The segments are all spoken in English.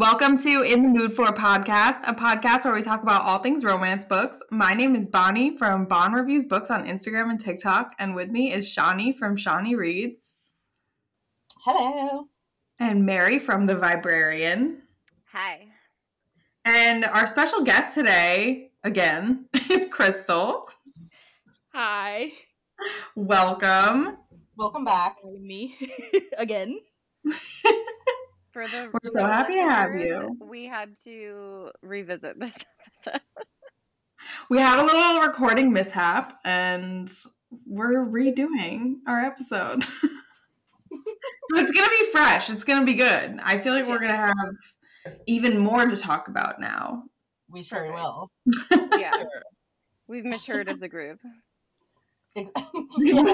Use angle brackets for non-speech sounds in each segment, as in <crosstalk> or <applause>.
Welcome to In the Mood for a podcast, a podcast where we talk about all things romance books. My name is Bonnie from Bon Reviews Books on Instagram and TikTok, and with me is Shawnee from Shawnee Reads. Hello. And Mary from The Vibrarian. Hi. And our special guest today, again, <laughs> is Krystal. Hi. Welcome. Welcome back. Me <laughs> again. <laughs> For the We're so happy to have you. We had to revisit <laughs> this episode. We had a little recording mishap and we're redoing our episode. <laughs> it's going to be fresh. It's going to be good. I feel like we're going to have even more to talk about now. We sure will. yeah. <laughs> We've matured as a group. Ex- Yeah. <laughs>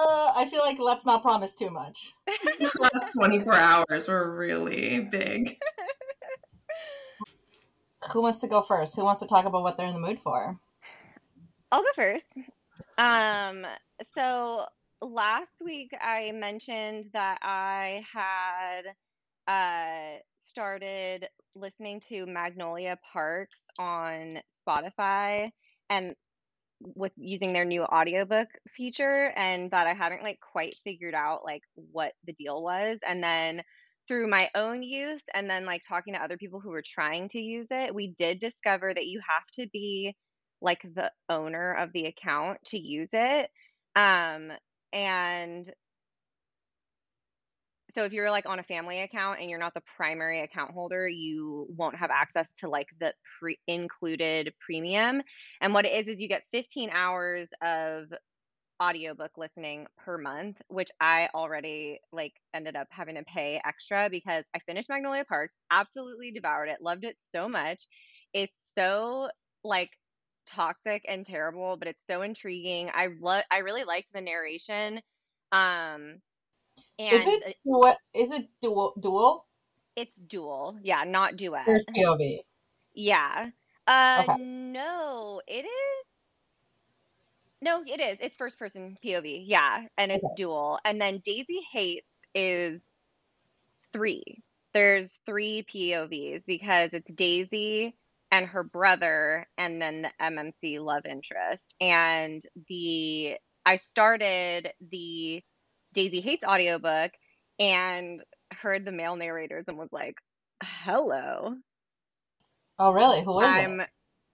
uh, I feel like let's not promise too much. <laughs> the last 24 hours were really big. Who wants to go first? Who wants to talk about what they're in the mood for? I'll go first. Um, so last week I mentioned that I had uh, started listening to Magnolia Parks on Spotify and with using their new audiobook feature and that I hadn't like quite figured out like what the deal was and then through my own use and then like talking to other people who were trying to use it we did discover that you have to be like the owner of the account to use it um and so if you're like on a family account and you're not the primary account holder you won't have access to like the pre included premium. And what it is is you get 15 hours of audiobook listening per month which i already like ended up having to pay extra because i finished magnolia park absolutely devoured it loved it so much. It's so like toxic and terrible but it's so intriguing. I love i really liked the narration um and is it what? Is it dual? Dual? it's dual yeah not duet There's POV. yeah uh Okay. no it is no it is it's first person pov yeah and it's Okay. dual and then Daisy Haites is three there's three povs because it's daisy and her brother and then the mmc love interest and the i started the Daisy Haites audiobook and heard the male narrators and was like hello Oh, really? Who is I'm it?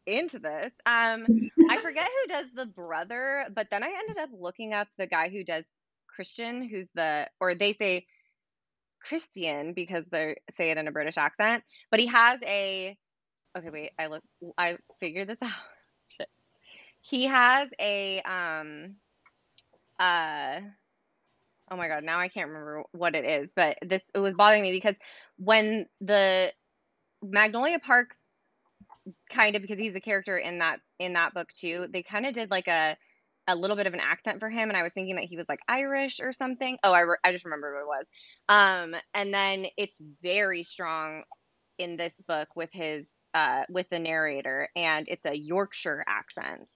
into this. Um, <laughs> I forget who does the brother, but then I ended up looking up the guy who does Christian, who's the, or they say Christian because they say it in a British accent, but he has a, okay, wait, I look, I figured this <laughs> out. Shit. He has a, um, uh, oh my God, now I can't remember what it is, but this, it was bothering me because when the Magnolia Parks kind of because he's a character in that in that book too they kind of did like a a little bit of an accent for him and i was thinking that he was like irish or something. Oh i, re- I just remember what it was. Um and then it's very strong in this book with his uh with the narrator and it's a yorkshire accent.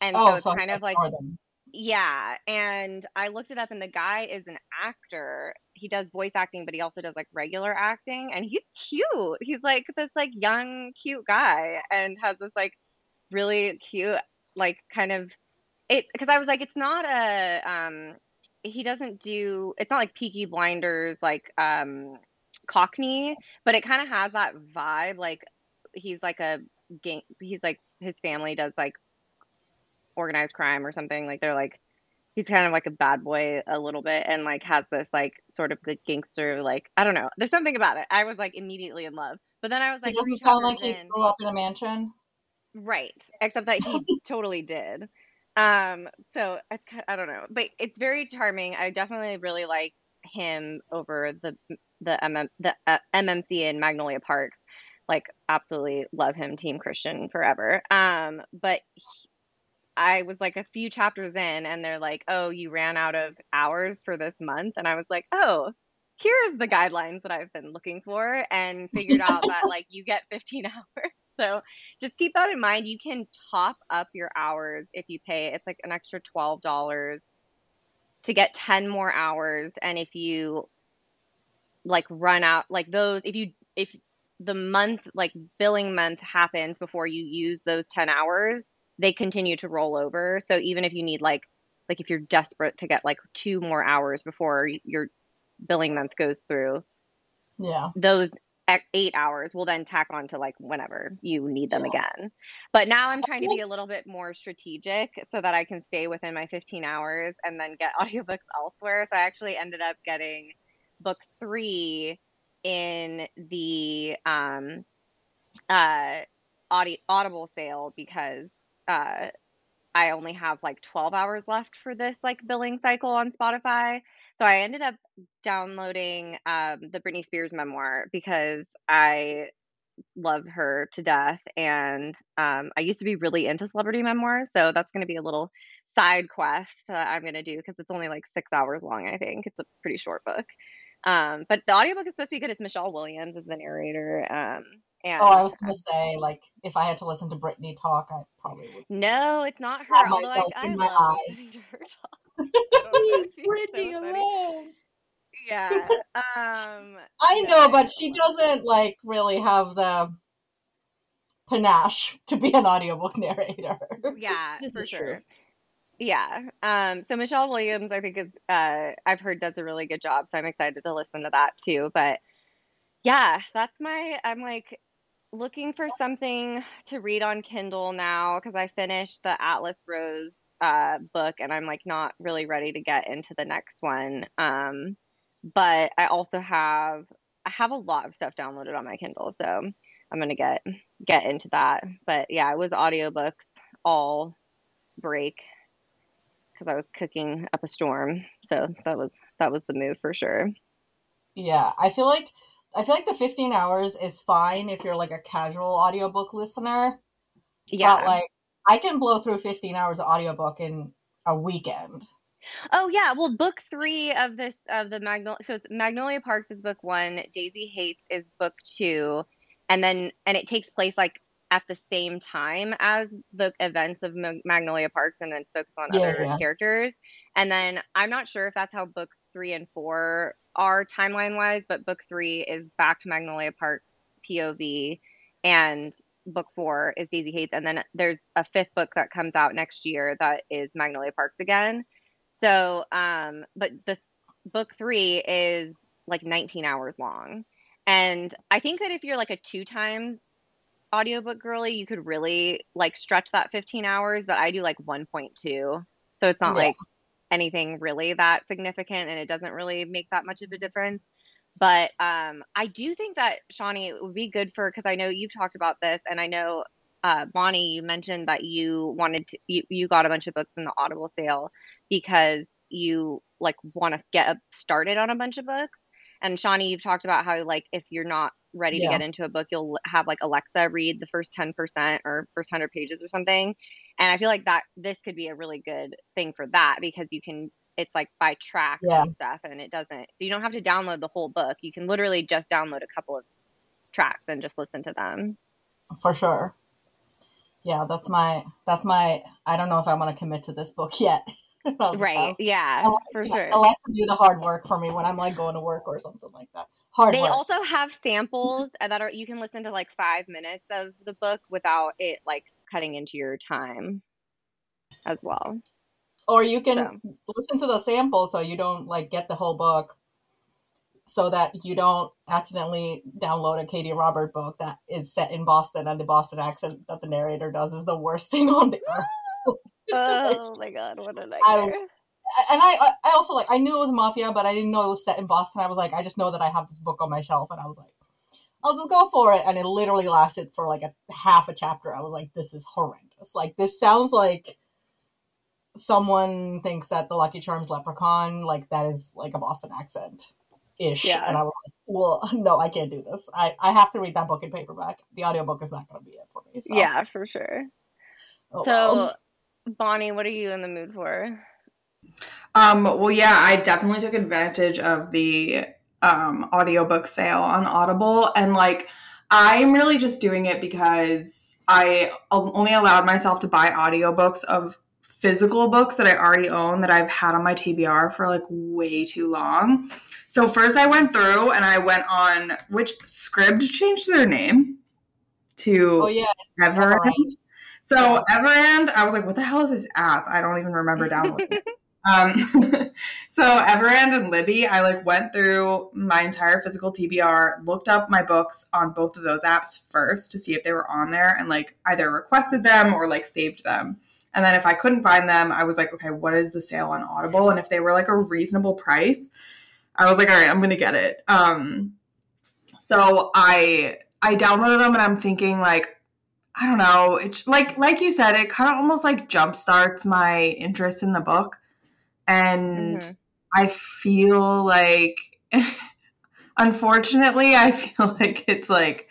And so Oh, it's so kind of like Northern. Yeah, and I looked it up, and the guy is an actor. He does voice acting, but he also does like regular acting, and he's cute. He's like this like young, cute guy, and has this like really cute, like kind of it. Because I was like, it's not a um, he doesn't do. It's not like Peaky Blinders, like um, Cockney, but it kind of has that vibe. Like he's like a gang. He's like his family does like organized crime or something. Like they're like he's kind of like a bad boy a little bit and like has this like sort of good gangster like I don't know. There's something about it. I was like immediately in love. But then I was like He doesn't sound like he grew up in a mansion. Right. Except that he <laughs> totally did. Um, so I, I don't know, but it's very charming. I definitely really like him over the the MM, the uh, MMC in Magnolia Parks. Like absolutely love him, Team Christian forever. Um, but he- I was like a few chapters in, and they're like, "Oh, you ran out of hours for this month," and I was like, "Oh." Here's the guidelines that I've been looking for and figured <laughs> out that like you get 15 <laughs> hours. So just keep that in mind. You can top up your hours if you pay. It's like an extra $12 to get 10 more hours. And if you like run out like those if you if the month like billing month happens before you use those 10 hours they continue to roll over so even if you need like like if you're desperate to get like two more hours before your billing month goes through Yeah. those eight hours will then tack on to like whenever you need them Yeah. again. But now I'm trying to be a little bit more strategic so that I can stay within my 15 hours and then get <laughs> audiobooks elsewhere. So I actually ended up getting book three in the um, uh, audi- Audible sale because uh, I only have like 12 hours left for this like billing cycle on Spotify. So I ended up downloading um, the Britney Spears memoir because I love her to death. And um, I used to be really into celebrity memoirs. So that's going to be a little side quest uh, I'm going to do because it's only like six hours long, I think. It's a pretty short book. Um, but the audiobook is supposed to be good. It's Michelle Williams as the narrator. Um, and Oh, I was gonna say, like, if I had to listen to Britney talk, I probably would. no, it's not her. Although I, I love eyes. listening to her talk. I don't know, she's Britney so alone. Yeah. <laughs> Um, I know, no. but she doesn't like really have the panache <laughs> to be an audiobook <laughs> narrator. Yeah, This for is true. Yeah. Um, so Michelle Williams, I think is uh I've heard does a really good job, so I'm excited to listen to that too. But yeah, that's my I'm like looking for something to read on Kindle now because I finished the Atlas Rose uh book and I'm like not really ready to get into the next one. Um, but I also have I have a lot of stuff downloaded on my Kindle, so I'm gonna get get into that. But yeah, it was audiobooks all break because I was cooking up a storm. So that was that was the move for sure. Yeah, I feel like I feel like the 15 hours is fine if you're like a casual audiobook listener. Yeah. But like I can blow through 15 hours of audiobook in a weekend. oh yeah. Well, book three of this of the Magnolia. So it's Magnolia Parks is book one. Daisy Haites is book two, and then and it takes place like at the same time as the events of Mag- Magnolia Parks, and then focus on Yeah, other yeah. characters. And then I'm not sure if that's how books three and four are timeline wise, but book three is back to Magnolia Parks POV, and book four is Daisy Haites, and then there's a fifth book that comes out next year that is Magnolia Parks again. So, um, but the book three is like 19 hours long, and I think that if you're like a two times audiobook girly, you could really like stretch that 15 hours. But I do like 1.2, so it's not Yeah. like anything really that significant, and it doesn't really make that much of a difference. But um, I do think that Shawnee it would be good for because I know you've talked about this, and I know uh, Bonnie, you mentioned that you wanted to you, you got a bunch of books in the Audible sale because you like want to get started on a bunch of books. And Shawnee, you've talked about how like if you're not ready Yeah. to get into a book, you'll have like Alexa read the first ten percent or first hundred pages or something. And I feel like that this could be a really good thing for that because you can it's like by track Yeah. and stuff and it doesn't so you don't have to download the whole book. You can literally just download a couple of tracks and just listen to them. For sure. Yeah, that's my that's my I don't know if I'm gonna commit to this book yet. <laughs> <laughs> Right. have Yeah, Alexa, for sure. Alexa do the hard work for me when I'm like going to work or something like that. Hard They work. also have samples <laughs> that are you can listen to like five minutes of the book without it like cutting into your time as well. or you can So. listen to the sample so you don't like get the whole book so that you don't accidentally download a Katee Robert book that is set in Boston and the Boston accent that the narrator does is the worst <laughs> thing on the earth. Oh my god, what a I nightmare. was- and I, I- I also like I knew it was mafia, but I didn't know it was set in Boston. I was like, I just know that I have this book on my shelf, and I was like, I'll just go for it. And it literally lasted for like a half a chapter. I was like, this is horrendous. Like this sounds like someone thinks that the Lucky Charms leprechaun like that is like a Boston accent ish. Yeah. And I was like, well, <laughs> no, I can't do this. I, I have to read that book in paperback. The audiobook is not going to be it for me. So, Yeah, for sure. oh So. Bonnie, what are you in the mood for? Um, well, yeah, I definitely took advantage of the um, audiobook sale on Audible. And like, I'm really just doing it because I only allowed myself to buy audiobooks of physical books that I already own that I've had on my TBR for like way too long. So first I went through and I went on which Scribd changed their name to Oh yeah, Everand. So Everand, I was like, what the hell is this app? I don't even remember downloading it. <laughs> Um, <laughs> so Everand and Libby, I like went through my entire physical TBR, looked up my books on both of those apps first to see if they were on there, and like either requested them or like saved them. And then if I couldn't find them, I was like, okay, what is the sale on Audible? And if they were like a reasonable price, I was like, all right, I'm gonna get it. Um, so I I downloaded them, and I'm thinking like, I don't know, it's like like you said, it kind of almost like jump starts my interest in the book, and Mhm. I feel like, <laughs> unfortunately, I feel <laughs> like it's like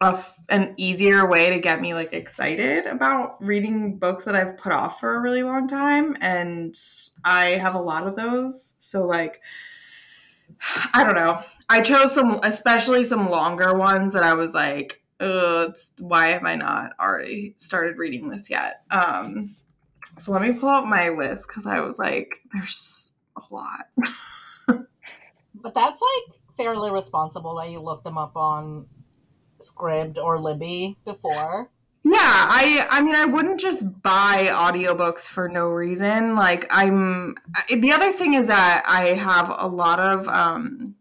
a an easier way to get me like excited about reading books that I've put off for a really long time, and I have a lot of those. So like, <sighs> I don't know. I chose some, especially some longer ones that I was like, It's, why have I not already started reading this yet? Um, so let me pull out my list because I was like, there's a lot. <laughs> but that's like fairly responsible that you looked them up on Scribd or Libby before. Yeah, I I mean I wouldn't just buy audiobooks for no reason. Like I'm the other thing is that I have a lot of um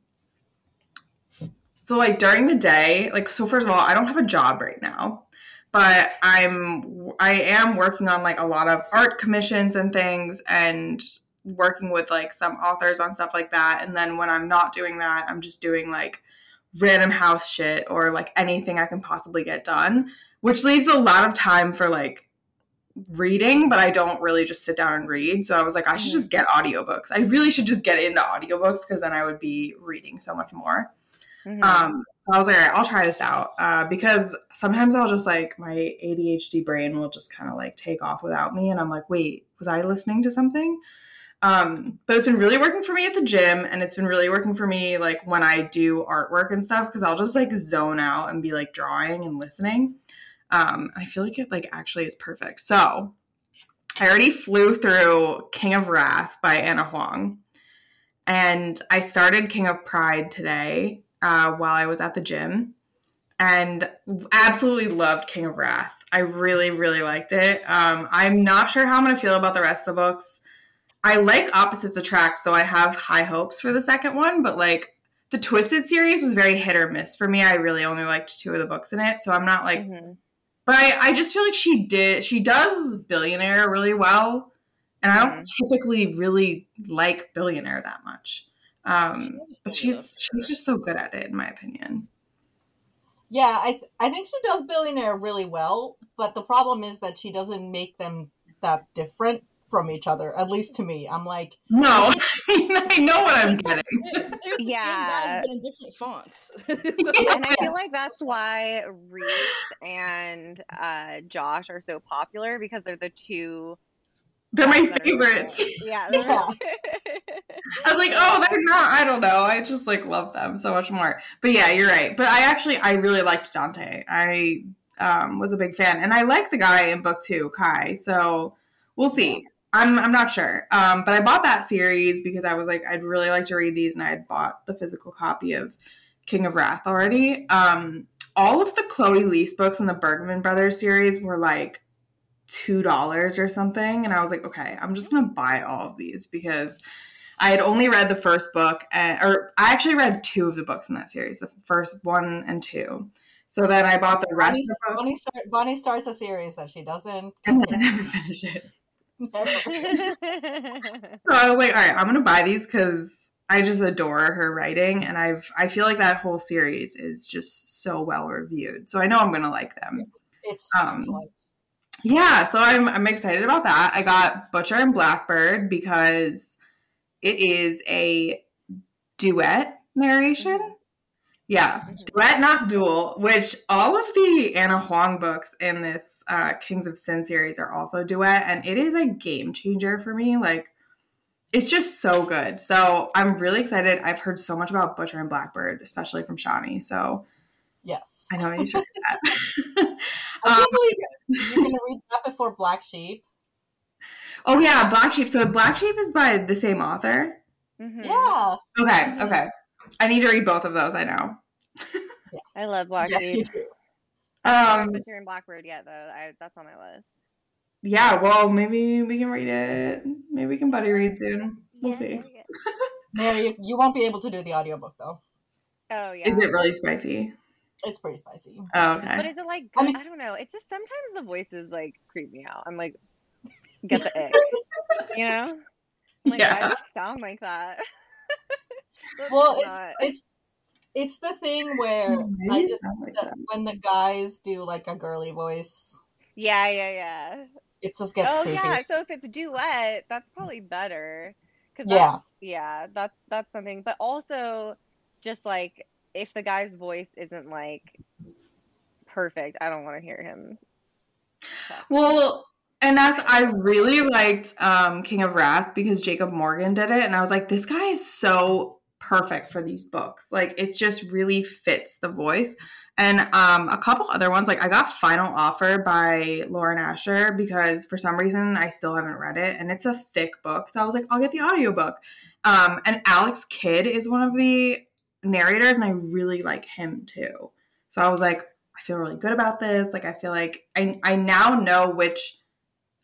so like during the day, like so first of all, I don't have a job right now, but I'm I am working on like a lot of art commissions and things and working with like some authors on stuff like that. And then when I'm not doing that, I'm just doing like random house shit or like anything I can possibly get done which leaves a lot of time for like reading but i don't really just sit down and read so i was like i should Mhm. just get audiobooks i really should just get into audiobooks because then i would be reading so much more Mhm. um so i was like all right i'll try this out uh, because sometimes i'll just like my adhd brain will just kind of like take off without me and i'm like wait was i listening to something um, but it's been really working for me at the gym and it's been really working for me like when I do artwork and stuff because I'll just like zone out and be like drawing and listening. Um, I feel like it like actually is perfect. So I already flew through King of Wrath by Ana Huang. And I started King of Pride today uh, while I was at the gym and absolutely loved King of Wrath. I really, really liked it. Um, I'm not sure how I'm going to feel about the rest of the books. I like Opposites Attract, so I have high hopes for the second one, but like the Twisted series was very hit or miss for me. I really only liked two of the books in it, so I'm not like Mhm. but I, I just feel like she did she does billionaire really well and i don't typically really like billionaire that much um but she's she's just so good at it in my opinion Yeah, I th- I think she does billionaire really well, but the problem is that she doesn't make them that different from each other. At least to me, I'm like, no <laughs> i know what i'm getting They're, they're the Yeah. same guys, but in different fonts. <laughs> <laughs> and I feel like that's why Rhys and uh, Josh are so popular because they're the two. They're my guys that are so- favorites. <laughs> Yeah. Yeah. <laughs> i was like oh they're not. I don't know. I just like love them so much more. But yeah you're right. But i actually i really liked dante. I um, was a big fan. And i like the guy in book two kai. So we'll see. I'm, I'm not sure. Um, but I bought that series because I was like, I'd really like to read these, and I had bought the physical copy of King of Wrath already. Um, all of the Chloe Liese books in the Bergman Brothers series were like two dollars or something, and I was like, okay, I'm just gonna buy all of these because I had only read the first book, and, or I actually read two of the books in that series, the first one and two. So then I bought the rest Bonnie, of the books, Bonnie, start, Bonnie starts a series that she doesn't. and then never finished it. <laughs> So I was like, all right, I'm gonna buy these because I just adore her writing, and I've I feel like that whole series is just so well reviewed. So I know I'm gonna like them. It's Um, excellent. Yeah, so I'm I'm excited about that. I got Butcher and Blackbird because it is a duet narration. Yeah, duet, not duel. Which all of the Ana Huang books in this uh, Kings of Sin series are also duet, and it is a game changer for me. Like, it's just so good. So I'm really excited. I've heard so much about Butcher and Blackbird, especially from Shawnee. So Yes. I know I need to read that. <laughs> I Um, can't believe you're going to read that before Black Sheep. Oh yeah, Black Sheep. So Black Sheep is by the same author. Mhm. Yeah. Okay, okay. I need to read both of those. I know. I love Black Yes, you Sheep. do. I haven't Um, read Mr. Blackbird yet, though. I, that's on my list. yeah. Well, maybe we can read it. Maybe we can buddy read soon. We'll Yeah, see. yeah, <laughs> yeah. <laughs> Mary, you, you won't be able to do the audiobook though. Oh yeah. Is it really spicy? It's pretty spicy. Oh, But is it like? I I, mean- I don't know. It's just sometimes the voices like creep me out. I'm like, <laughs> get the egg. You know? I'm Like, Yeah. why does it sound like that? <laughs> That's Well, not- it's it's it's the thing where Maybe I just like that that. when the guys do like a girly voice, yeah, yeah, yeah. it just gets oh creepy. yeah. So if it's duet, that's probably better. Cause Yeah. that's, yeah, that's that's something. But also, just like if the guy's voice isn't like perfect, I don't want to hear him. Well, and that's I really liked um King of Wrath because Jacob Morgan did it, and I was like, this guy is so perfect for these books. Like it just really fits the voice. And um a couple other ones, like I got Final Offer by Lauren Asher because for some reason I still haven't read it, and it's a thick book. So I was like, I'll get the audiobook. Um, and Alex Kidd is one of the narrators, and I really like him too. So I was like, I feel really good about this. Like I feel like I I now know which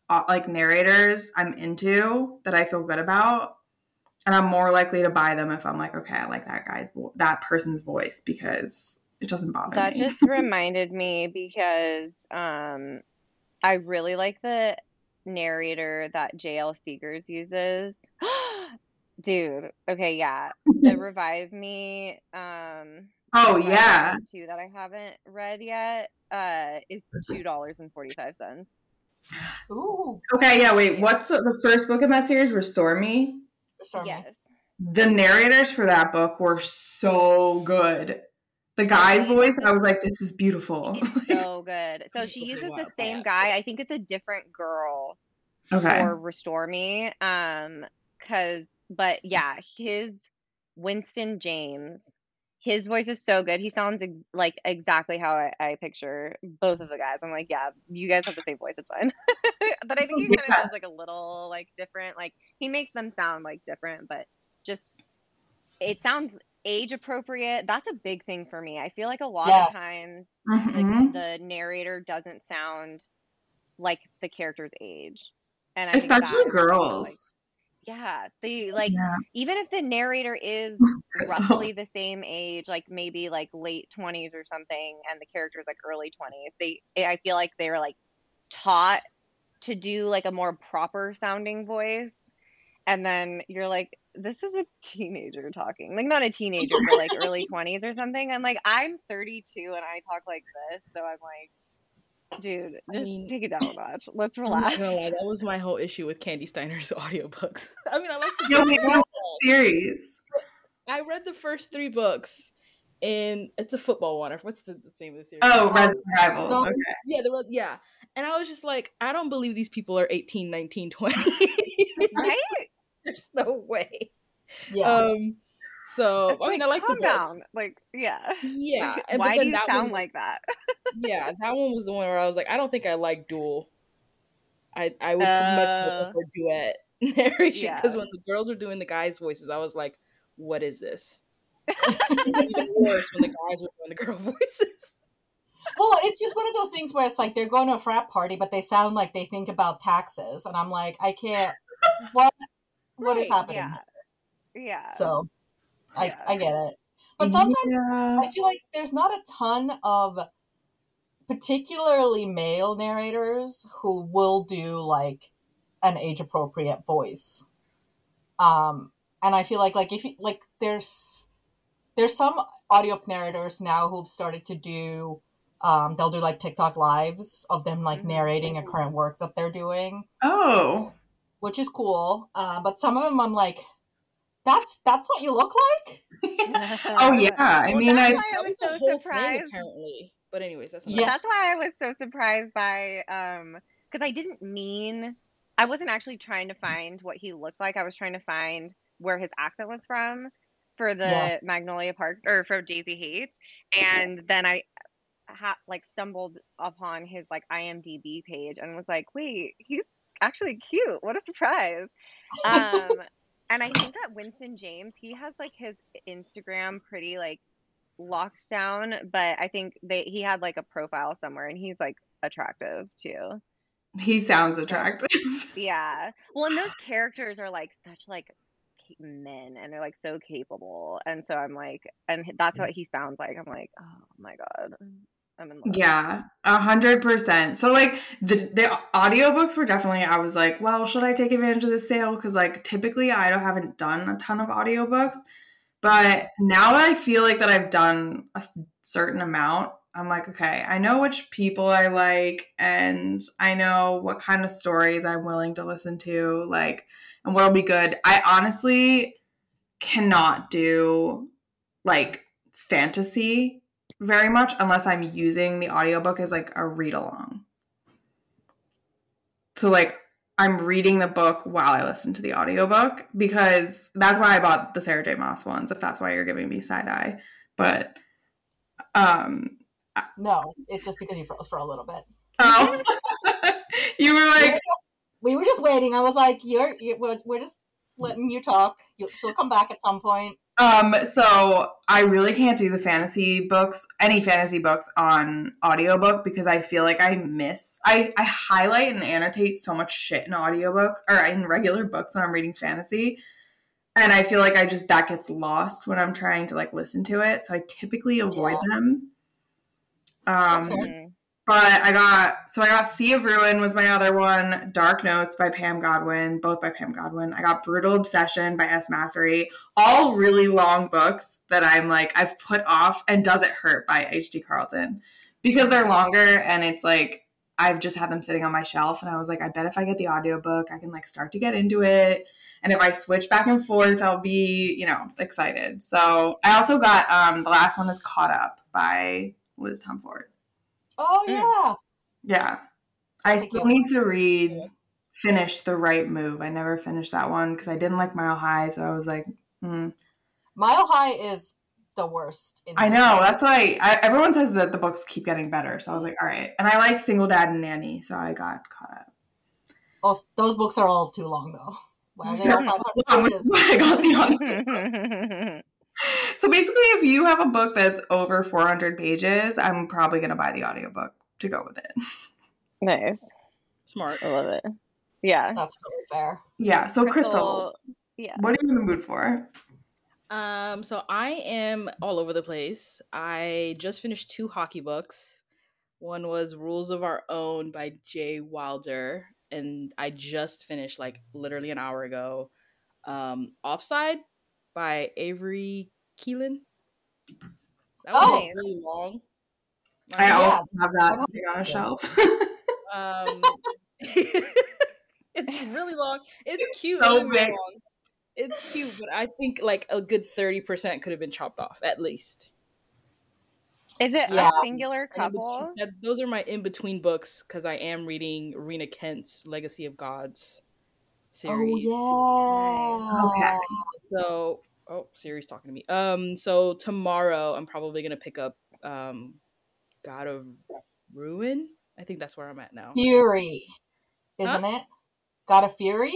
uh, like narrators I'm into that I feel good about, and I'm more likely to buy them if I'm like, okay, I like that guy's vo- that person's voice because it doesn't bother That me. just <laughs> reminded me because um, I really like the narrator that JL Seegars uses. Dude, okay, yeah. The <laughs> Revive Me um oh yeah, two that I haven't read yet uh is two dollars and forty five cents. Ooh, okay, yeah. Wait, what's the the first book in that series? Restore Me. sorry. Yes. The narrators for that book were so good. The guy's voice, I was like, this is beautiful. It's <laughs> so good. So she uses the same guy. I think it's a different girl okay. for Restore Me. Um, cause, but yeah, his Winston James, his voice is so good. He sounds ex- like exactly how I, I picture both of the guys. I'm like, yeah, you guys have the same voice. It's fine. <laughs> but I think he kind of sounds like a little like different. Like he makes them sound like different, but just it sounds age appropriate. That's a big thing for me. I feel like a lot Yes. of times Mhm. the, the narrator doesn't sound like the character's age. And I Especially like- girls. Yeah, they like yeah. even if the narrator is <laughs> roughly the same age, like maybe like late twenties or something, and the character's like early twenties, they eh, I feel like they're like taught to do like a more proper sounding voice, and then you're like, this is a teenager talking, like not a teenager, but like early <laughs> twenties or something. I'm like, I'm 32 and I talk like this, so I'm like, dude, I just mean- take it down a notch. Let's I'm relax. not gonna lie, that was my whole issue with Kandi Steiner's <laughs> audiobooks. <laughs> I mean, I like the Yeah, wait, what series? I read the first three books, and it's a football one. What's the, the name of the series? Oh, Red Rivals. No. Okay. yeah, the yeah. And I was just like, I don't believe these people are 18, 19, 20. right? <laughs> There's no way. Yeah. Um, so It's I mean, I like the calm books. down. Like, yeah. <laughs> Yeah, Like, and but why then do you that sound one was- like that? yeah, <laughs> that one was the one where I was like, I don't think I like dual. I I would much Uh, more prefer duet <laughs> narration because yeah. when the girls were doing the guys' voices, I was like, what is this? Even worse when the guys were doing the girl voices. Well, it's just one of those things where it's like they're going to a frat party, but they sound like they think about taxes, and I'm like, I can't. What? What is Right, happening? Yeah. Yeah. So, I Yeah. I get it, but sometimes Yeah. I feel like there's not a ton of particularly male narrators who will do like an age appropriate voice. Um and I feel like like if you like there's there's some audio narrators now who've started to do um they'll do like TikTok lives of them like Mhm. narrating a current work that they're doing, Oh. which is cool. Uh, but some of them I'm like that's that's what you look like? <laughs> Oh yeah. I Well, mean, I why I was so whole thing, surprised. apparently. But anyways, that's Yeah. that's why I was so surprised by um because I didn't mean I wasn't actually trying to find what he looked like. I was trying to find where his accent was from for the Yeah. Magnolia Parks or for Daisy Haites, and then I ha- like stumbled upon his like IMDb page and was like, wait, he's actually cute. What a surprise. <laughs> Um, and I think that Winston James, he has like his Instagram pretty like locked down, but I think they he had like a profile somewhere and he's like attractive too. He sounds attractive. <laughs> Yeah. Well, and those characters are like such like men and they're like so capable. And so I'm like and that's what he sounds like. I'm like, "Oh my god. I'm in love." Yeah, a hundred percent. So like the the audiobooks were definitely I was like, well, should I take advantage of this sale? Because like typically I don't haven't done a ton of audiobooks. But now I feel like that I've done a certain amount, I'm like, okay, I know which people I like and I know what kind of stories I'm willing to listen to, like, and what'll be good. I honestly cannot do like fantasy very much unless I'm using the audiobook as like a read along. So like I'm reading the book while I listen to the audiobook because that's why I bought the Sarah J. Maas ones, if that's why you're giving me side eye. But um No, it's just because you froze for a little bit. oh <laughs> you were like we were just waiting. I was like, "You're, you we're, we're just letting you talk. She'll come back at some point." Um, so I really can't do the fantasy books, any fantasy books on audiobook because I feel like I miss I, I highlight and annotate so much shit in audiobooks or in regular books when I'm reading fantasy. And I feel like I just that gets lost when I'm trying to like listen to it. So I typically avoid Yeah. them. Um. But I got so I got Sea of Ruin was my other one, Dark Notes by Pam Godwin, both by Pam Godwin. I got Brutal Obsession by S. Massery, all really long books that I'm like I've put off and Does It Hurt by H.D. Carlton because they're longer and it's like I've just had them sitting on my shelf and I was like I bet if I get the audiobook I can like start to get into it and if I switch back and forth I'll be, you know, excited. So I also got um the last one is Caught Up by Liz Tomforde. Oh Mm. yeah, Yeah. I still need to read finish the right move. I never finished that one because I didn't like Mile High, so I was like, hmm. Mile High is the worst. In I know that's why I, everyone says that the books keep getting better. So I was like, all right. And I like Single Dad and Nanny, so I got caught up. Oh, those books are all too long though. Wow, they Yeah. are 500 which pages. is why I got the. <laughs> So basically, if you have a book that's over 400 pages, I'm probably gonna buy the audiobook to go with it. <laughs> nice. Smart. I love it. Yeah. That's totally fair. Yeah. So Krystal, Yeah. what are you in the mood for? Um, so I am all over the place. I just finished two hockey books. One was Rules of Our Own by J. Wilder, and I just finished like literally an hour ago. Um, Offside by Avery Keelan. That was Oh. really long. I Yeah. also have that sitting on a shelf. Um, <laughs> it's really long. It's cute. So don't get me big. wrong. It's cute, but I think like a good thirty percent could have been chopped off at least. Is it Yeah. a singular And between- couple? that, those are my in between books because I am reading Rina Kent's Legacy of Gods series. Oh yeah. Okay. So, oh, Siri's talking to me. Um, so tomorrow I'm probably gonna pick up um, God of Ruin. I think that's where I'm at now. Fury, isn't it? God of Fury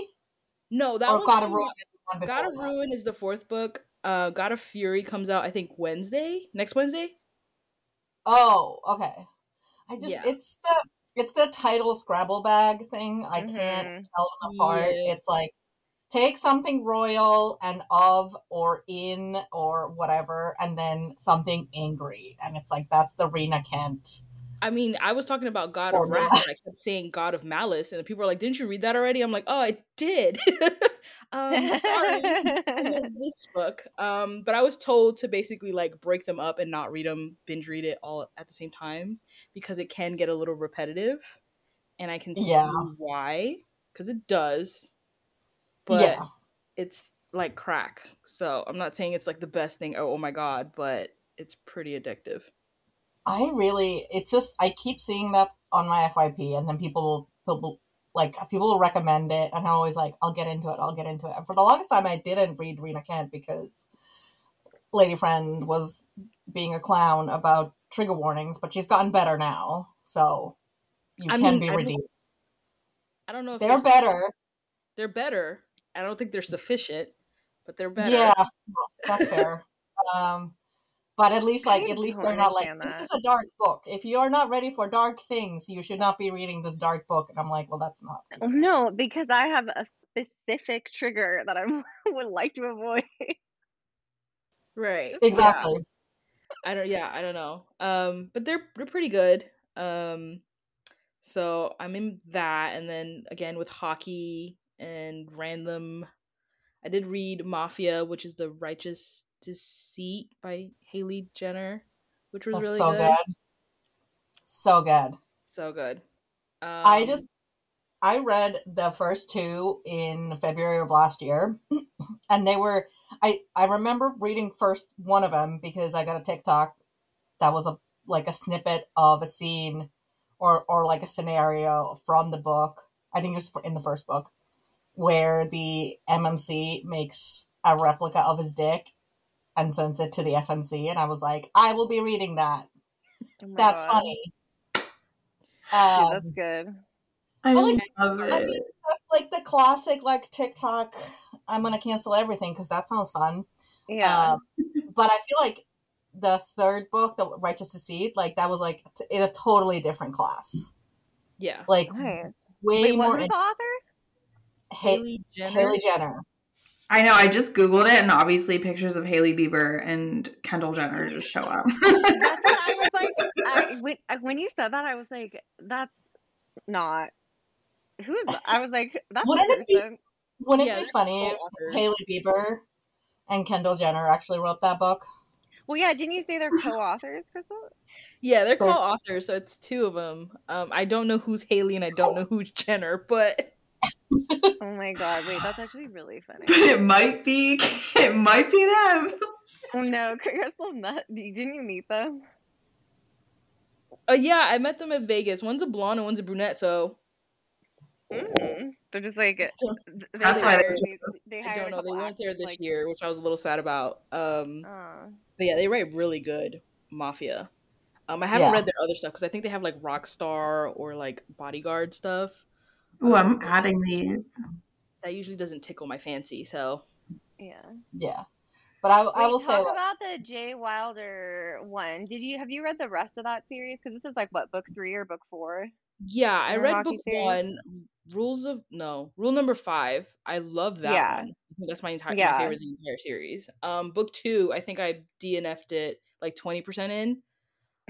No, that or God of Ruin? is the one God of that. Ruin is the fourth book. Uh, God of Fury comes out I think Wednesday, next Wednesday. Oh, okay. I just Yeah. it's the it's the title Scrabble bag thing. I can't Mhm. tell them apart. Yeah. It's like take something royal and of or in or whatever, and then something angry, and it's like that's the Rina Kent. I mean, I was talking about God of Wrath, and I kept saying God of Malice, and people were like, "Didn't you read that already?" I'm like, "Oh, I did." <laughs> um, sorry. <laughs> This book. Um, but I was told to basically like break them up and not read them, binge read it all at the same time because it can get a little repetitive, and I can Yeah. see why because it does. But yeah, it's like crack, so I'm not saying it's like the best thing. Oh, oh my god, but it's pretty addictive. I really. It's just I keep seeing that on my FYP, and then people people like people will recommend it, and I'm always like, I'll get into it. I'll get into it. And for the longest time, I didn't read Rina Kent because Lady Friend was being a clown about trigger warnings, but she's gotten better now, so you I can mean, be I redeemed. I don't know if They're better. They're better. I don't think they're sufficient, but they're better. Yeah, that's fair. um, but at least, like, I at least they're not like understand this is a dark book. If you are not ready for dark things, you should not be reading this dark book. And I'm like, well, that's not. No, because I have a specific trigger that I <laughs> would like to avoid. Right. Exactly. I don't yeah, I don't know. Um but they're they're pretty good. Um so I'm in that and then again with hockey and random I did read Mafia, which is the Righteous Deceit by Haley Jenner, which was That's really so good. good. So good. So good. Um, I just I read the first two in February of last year, <clears throat> and they were I I remember reading first one of them because I got a TikTok that was a like a snippet of a scene or or like a scenario from the book. I think it was in the first book where the MMC makes a replica of his dick and sends it to the FMC. and I was like, I will be reading that. Oh That's God. funny. Yeah, Um, that's good. I Well, like, love I it. mean, that's like the classic, like TikTok. I'm gonna cancel everything because that sounds fun. Yeah. Um, but I feel like the third book, the Righteous Deceit, like that was like t- in a totally different class. yeah. Like nice. way Wait, more. what's in- the author? Haley, Haley Jenner. Haley Jenner. I know. I just googled it, and obviously pictures of Hailey Bieber and Kendall Jenner just show up. That's what I <laughs> was like. I, when, when you said that, I was like, that's not. Who is that? I was like, that's Wouldn't it be- Wouldn't Yeah, it be funny if. Hailey Bieber and Kendall Jenner actually wrote that book? Well, yeah, didn't you say they're co authors, Krystal? Yeah, they're co-authors, so it's two of them. Um, I don't know who's Haley and I don't know who's Jenner, but Oh my god, wait, that's actually really <laughs> funny. but it might be. <laughs> It might be them. Oh no, Krystal, nut. Didn't you meet them? uh, yeah, I met them at Vegas. One's a blonde and one's a brunette, so Mm. They're just like <laughs> they That's why hired they these- they I don't know. They weren't there this like, year, which I was a little sad about. Um, uh, but yeah, they write really good mafia. Um, I haven't Yeah. read their other stuff because I think they have like Rockstar or like Bodyguard stuff. Ooh, I'm adding these. That usually doesn't tickle my fancy, so yeah. Yeah. But I, I Wait, will talk say, about the J. Wilder one. Did you have you read the rest of that series? Because this is like what book three or book four? yeah, I read hockey book series? one, Rules of no, rule number five. I love that Yeah. one. I think that's my entire Yeah. my favorite the entire series. Um, book two, I think I DNF'd it like twenty percent in.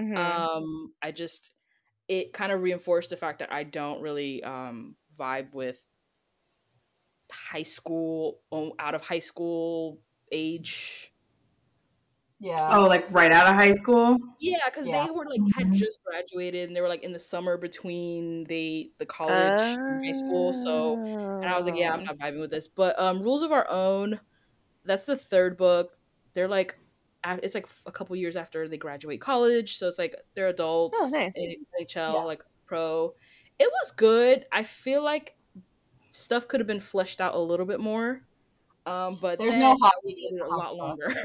Mhm. um i just it kind of reinforced the fact that i don't really um vibe with high school oh, out of high school age yeah. Oh, like right out of high school. yeah because Yeah. they were like had Mhm. just graduated and they were like in the summer between the the college and high school so and i was like yeah i'm Oh. not vibing with this but um rules of our own that's the third book they're like a- it's like a couple years after they graduate college so it's like they're adults Oh, nice. in nhl Yeah. like pro it was good i feel like stuff could have been fleshed out a little bit more um but There's no made in a lot longer <laughs>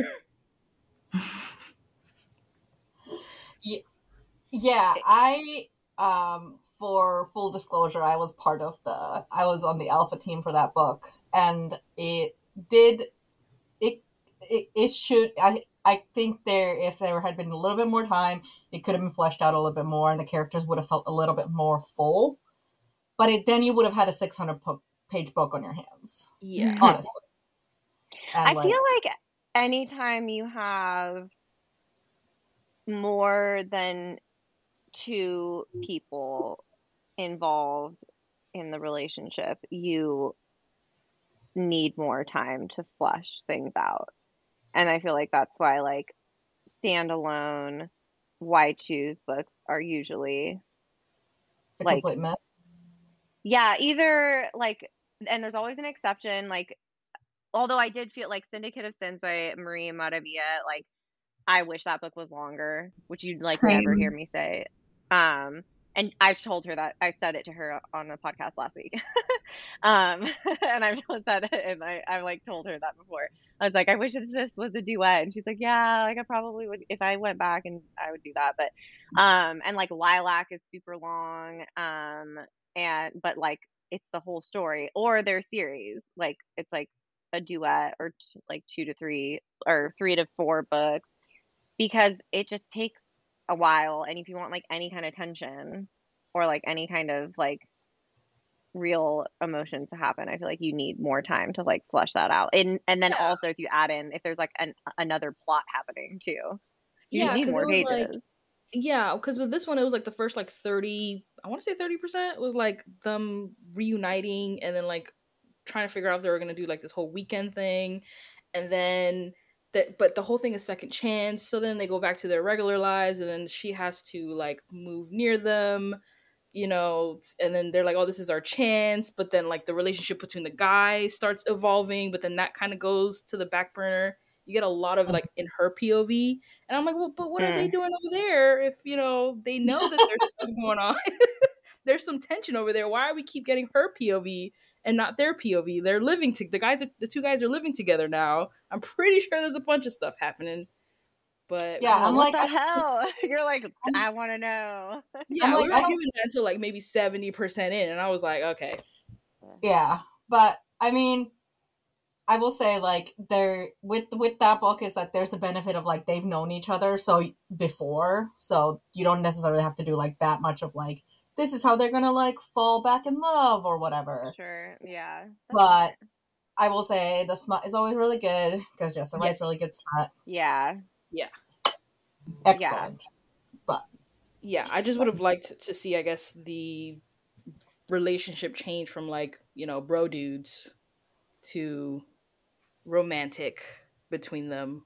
Yeah, I um for full disclosure, I was part of the I was on the alpha team for that book and it did it it, it should I I think there if there had been a little bit more time, it could have been fleshed out a little bit more and the characters would have felt a little bit more full. But it then you would have had a 600 po- page book on your hands, yeah mm-hmm. honestly. And, I like, feel like anytime you have more than two people involved in the relationship, you need more time to flesh things out. And I feel like that's why like standalone why choose books are usually a like- complete mess. yeah, either like, and there's always an exception. Like, although I did feel like Syndicate of Sins by Marie Maravilla, like, I wish that book was longer, which you'd like never hear me say. Um, and I've told her that I said it to her on the podcast last week. <laughs> um, <laughs> and I've <laughs> said it, and I I like told her that before. I was like, I wish this was a duet, and she's like, Yeah, like I probably would if I went back and I would do that. But um, and like Lilac is super long. Um, and but like it's the whole story or their series like it's like a duet or t- like two to three or three to four books because it just takes a while and if you want like any kind of tension or like any kind of like real emotions to happen i feel like you need more time to like flush that out and and then Yeah. also if you add in if there's like an another plot happening too you Yeah, need more it was, pages like- Yeah, because with this one, it was like the first like thirty. I want to say thirty percent was like them reuniting and then like trying to figure out if they were gonna do like this whole weekend thing, and then that. But the whole thing is second chance. So then they go back to their regular lives, and then she has to like move near them, you know. And then they're like, "Oh, this is our chance." But then like the relationship between the guys starts evolving, but then that kind of goes to the back burner. You get a lot of mm. like in her POV, and I'm like, well, but what are they mm. doing over there? If you know they know that there's stuff going on, <laughs> there's some tension over there. Why are we keep getting her POV and not their POV? They're living to the guys. Are, the two guys are living together now. I'm pretty sure there's a bunch of stuff happening. But Yeah, I'm what like, the <laughs> hell you're like <laughs> I'm- i want to know yeah, I'm like, we were giving that until like maybe seventy percent in, and I was like, okay, Yeah, but I mean, I will say like there with with that book is that there's the benefit of like they've known each other so before, so you don't necessarily have to do like that much of like this is how they're gonna like fall back in love or whatever. sure yeah that's But fair. I will say the smut is always really good because Jessica writes Yes. really good smut. yeah yeah, Excellent. But Yeah, I just would have liked to see, I guess, the relationship change from like you know bro dudes to romantic between them.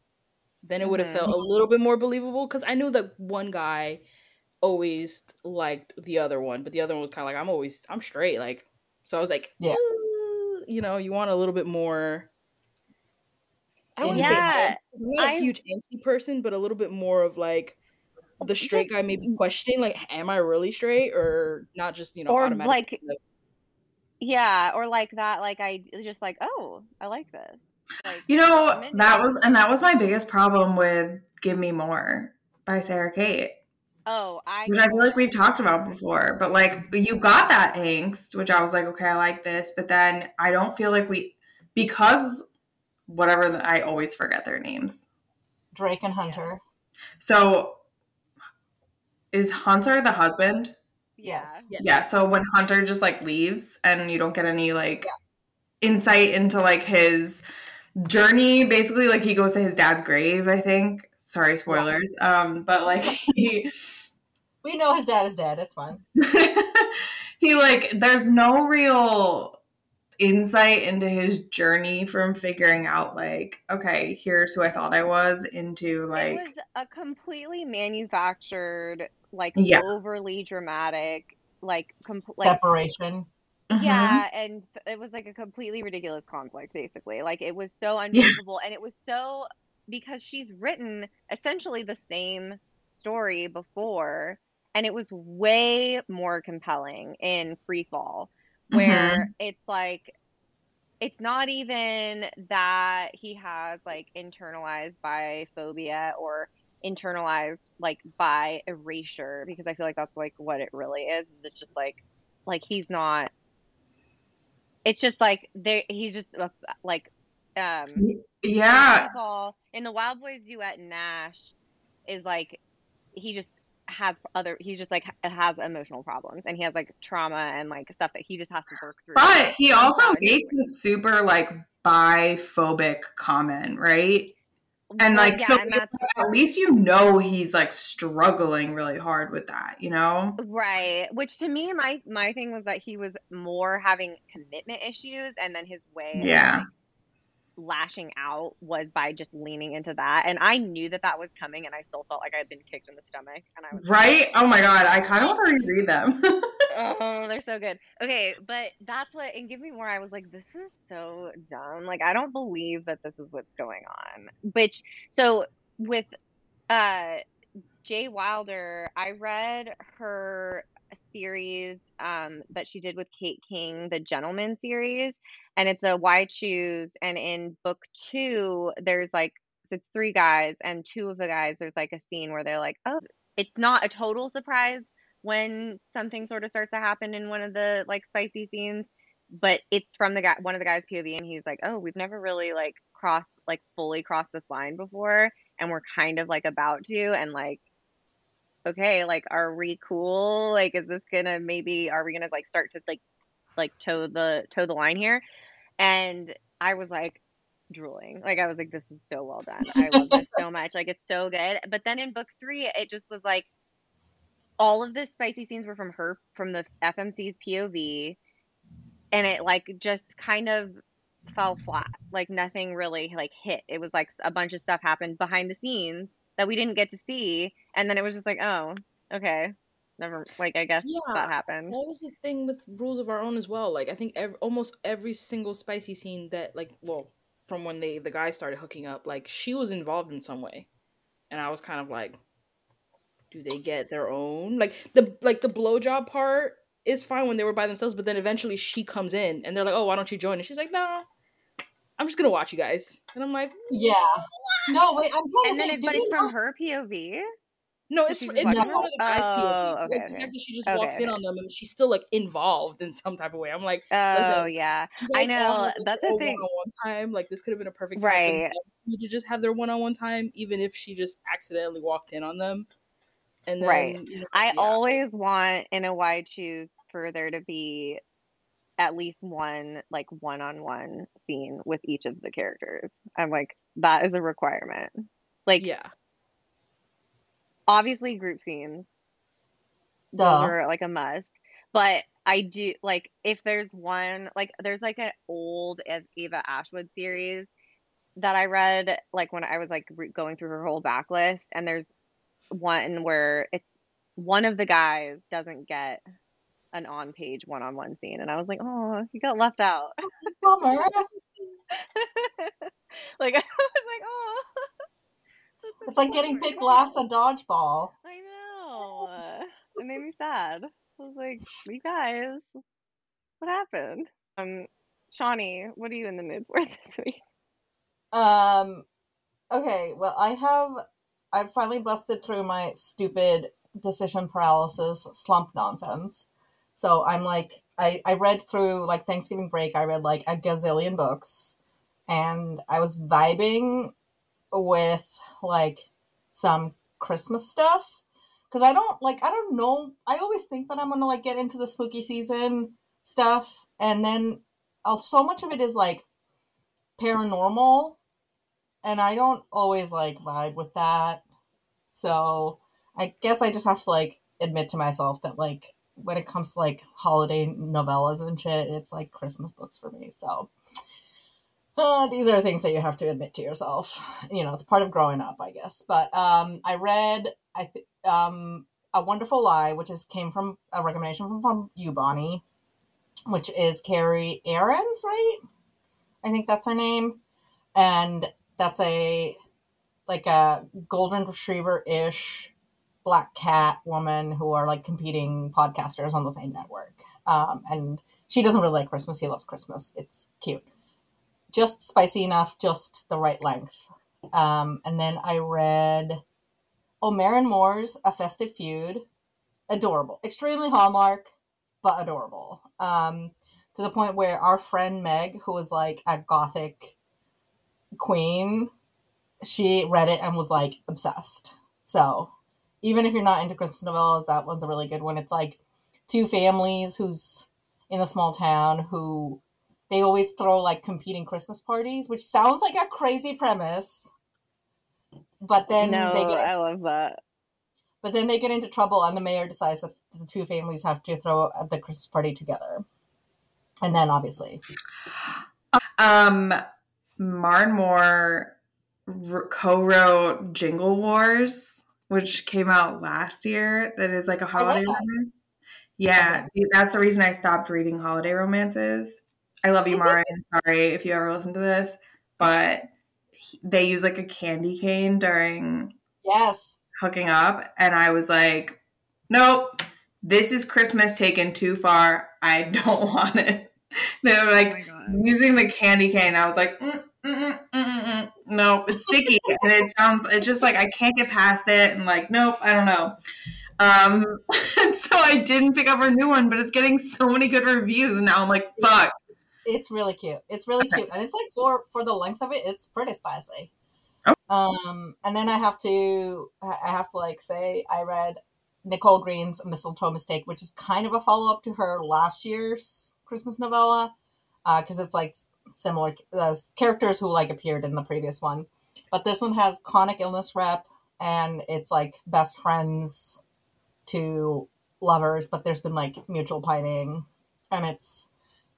Then it would have Mhm. felt a little bit more believable because I knew that one guy always liked the other one, but the other one was kind of like, I'm always I'm straight, like. So I was like, Yeah. You know, you want a little bit more. I don't want to Yeah, say angst. I'm not a I- huge angsty person, but a little bit more of like the straight guy maybe questioning like, am I really straight or not? Just you know, Or, automatically like, yeah or like that like i just like oh i like this like You know, that was and that was my biggest problem with Give Me More by Sara Cate. Oh i Which I feel like we've talked about before. But like you got that angst, which I was like, okay, I like this, but then I don't feel like we because whatever the, I always forget their names. Drake and Hunter. So is Hunter the husband? yeah Yes. Yes. Yeah, so when Hunter just like leaves and you don't get any like insight into like his journey, basically like he goes to his dad's grave, I think. Sorry, spoilers. Um, but like <laughs> he We know his dad is dead. It's fine. <laughs> he like there's no real insight into his journey from figuring out like, okay, here's who I thought I was into like it was a completely manufactured like Yeah. overly dramatic like compl- like Separation. Mhm. yeah and it was like a completely ridiculous conflict basically like it was so unbelievable and it was so because she's written essentially the same story before and it was way more compelling in free fall mm-hmm. where it's like it's not even that he has like internalized biphobia or internalized like by erasure because i feel like that's like what it really is it's just like like he's not it's just like there he's just a, like um Yeah. In the Wild Boys duet Nash is like he just has other he's just like has emotional problems and he has like trauma and like stuff that he just has to work through. But he also makes a super like biphobic comment, right? And like yeah, so and at least you know he's like struggling really hard with that, you know? right. Which to me my my thing was that he was more having commitment issues and then his way Yeah. like, lashing out was by just leaning into that and I knew that that was coming and I still felt like I had been kicked in the stomach and I was Right? Oh my god, I kind of want to reread them. <laughs> Oh, they're so good. Okay, but that's what and give me more. I was like, this is so dumb. Like, I don't believe that this is what's going on. Which so with uh J. Wilder, I read her series um that she did with Kate King, the Gentlemen series, and it's a Why Choose. And in book two, there's like it's three guys, and two of the guys, there's like a scene where they're like, oh, it's not a total surprise when something sort of starts to happen in one of the like spicy scenes, but it's from the guy one of the guys POV and he's like, "Oh, we've never really like crossed like fully crossed this line before and we're kind of like about to and like okay, like are we cool? Like is this to maybe are we to like start to like like toe the toe the line here?" And I was like, drooling. Like I was like, this is so well done. I love this so much. Like it's so good. But then in book three, it just was like all of the spicy scenes were from her from the FMC's POV, and it like just kind of fell flat. Like nothing really like hit. It was like a bunch of stuff happened behind the scenes that we didn't get to see, and then it was just like, oh, okay. Never like I guess Yeah, that happened. That was the thing with rules of our own as well. Like I think ev- almost every single spicy scene that like well from when they the guys started hooking up, like she was involved in some way, and I was kind of like, do they get their own like the like the blowjob part is fine when they were by themselves, but then eventually she comes in and they're like, oh why don't you join? And she's like, no, I'm just gonna watch you guys, and I'm like, Yeah. No, wait, I'm trying And then it, but it's from not- her POV. No, it's she's it's from it? the guys' Oh, POV. okay, like the fact that she just Okay, walks in on them and she's still like involved in some type of way. I'm like, Oh yeah. I know, have, like, that's their the thing. one-on-one time. Like this could have been a perfect Right. them to just have their one-on-one time, even if she just accidentally walked in on them. And then, Right. you know, I yeah. always want in a why choose for there to be at least one like one-on-one scene with each of the characters. I'm like that is a requirement. Like yeah, obviously group scenes those are like a must. But I do like if there's one like there's like an old Ev- Eva Ashwood series that I read like when I was like re- going through her whole backlist, and there's one where it's one of the guys doesn't get an on page one on one scene, and I was like, oh, he got left out. Bummer. <laughs> like <laughs> I was like, <laughs> oh, It's like getting bummer." picked last at dodgeball. I know. It made me sad. I was like, you guys, what happened? Um, Shawnee, what are you in the mood for this week? Um, okay, well, I have, I've finally busted through my stupid decision paralysis slump nonsense. So I'm like, I, I read through, like, Thanksgiving break, I read like a gazillion books, and I was vibing with like some Christmas stuff. Cause I don't like, I don't know. I always think that I'm gonna like get into the spooky season stuff, and then uh, so much of it is like paranormal and I don't always like vibe with that. So I guess I just have to like admit to myself that like when it comes to like holiday novellas and shit, it's like Christmas books for me. So uh, these are things that you have to admit to yourself. You know, it's part of growing up, I guess. But um, I read I th- um, a Wonderful Lie, which is came from a recommendation from, from you, Bonnie, which is Carrie Aarons, right? I think that's her name, and that's a like a golden retriever ish black cat woman who are like competing podcasters on the same network. Um, and she doesn't really like Christmas. He loves Christmas. It's cute, just spicy enough, just the right length. Um, and then I read Oh Maren Moore's A Festive Feud. Adorable, extremely hallmark, but adorable. Um, to the point where our friend Meg, who was like a gothic queen, she read it and was like obsessed. So even if you're not into Christmas novellas, that one's a really good one. It's like two families who's in a small town who they always throw like competing Christmas parties, which sounds like a crazy premise. But then no, they get I love that. but then they get into trouble and the mayor decides that the two families have to throw the Christmas party together. And then obviously Um, Maren Moore r- co-wrote Jingle Wars, which came out last year. That is like a holiday romance. Yeah, that's the reason I stopped reading holiday romances. I love you, Maren. Sorry if you ever listen to this, but he- they use like a candy cane during yes. hooking up, and I was like, nope, this is Christmas taken too far. I <laughs> don't want it. They were like using the candy cane. I was like, mm, mm, mm, mm, mm. no, it's sticky, <laughs> and it sounds. It's just like I can't get past it, and like, nope, I don't know. Um, and <laughs> so I didn't pick up her new one, but it's getting so many good reviews, and now I'm like, fuck. It's really cute. It's really Okay. cute, and it's like for for the length of it, it's pretty spicy. Oh. Um, and then I have to I have to like say I read Nichole Greene's Mistletoe Mistake, which is kind of a follow up to her last year's Christmas novella, because it's like similar uh, characters who like appeared in the previous one, but this one has chronic illness rep, and it's like best friends to lovers, but there's been like mutual pining, and it's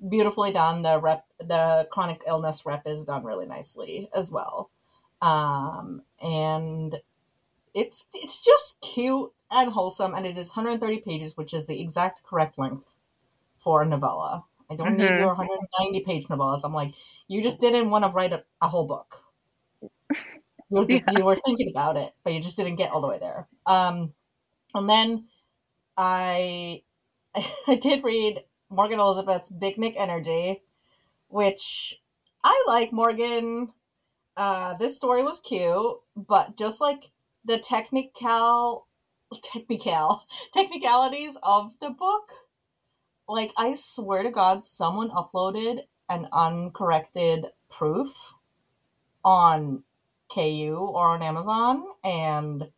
beautifully done. The rep, the chronic illness rep is done really nicely as well, um, and it's it's just cute and wholesome, and it is 130 pages, which is the exact correct length for a novella. I don't need Mhm. your 190 page novellas. I'm like, you just didn't want to write a, a whole book. <laughs> You, were- Yeah. you were thinking about it, but you just didn't get all the way there. Um, and then I <laughs> I did read Morgan Elizabeth's Big Nick Energy, which I like Morgan. Uh, this story was cute, but just like the technical technical <laughs> technicalities of the book, like I swear to God, someone uploaded an uncorrected proof on KU or on Amazon, and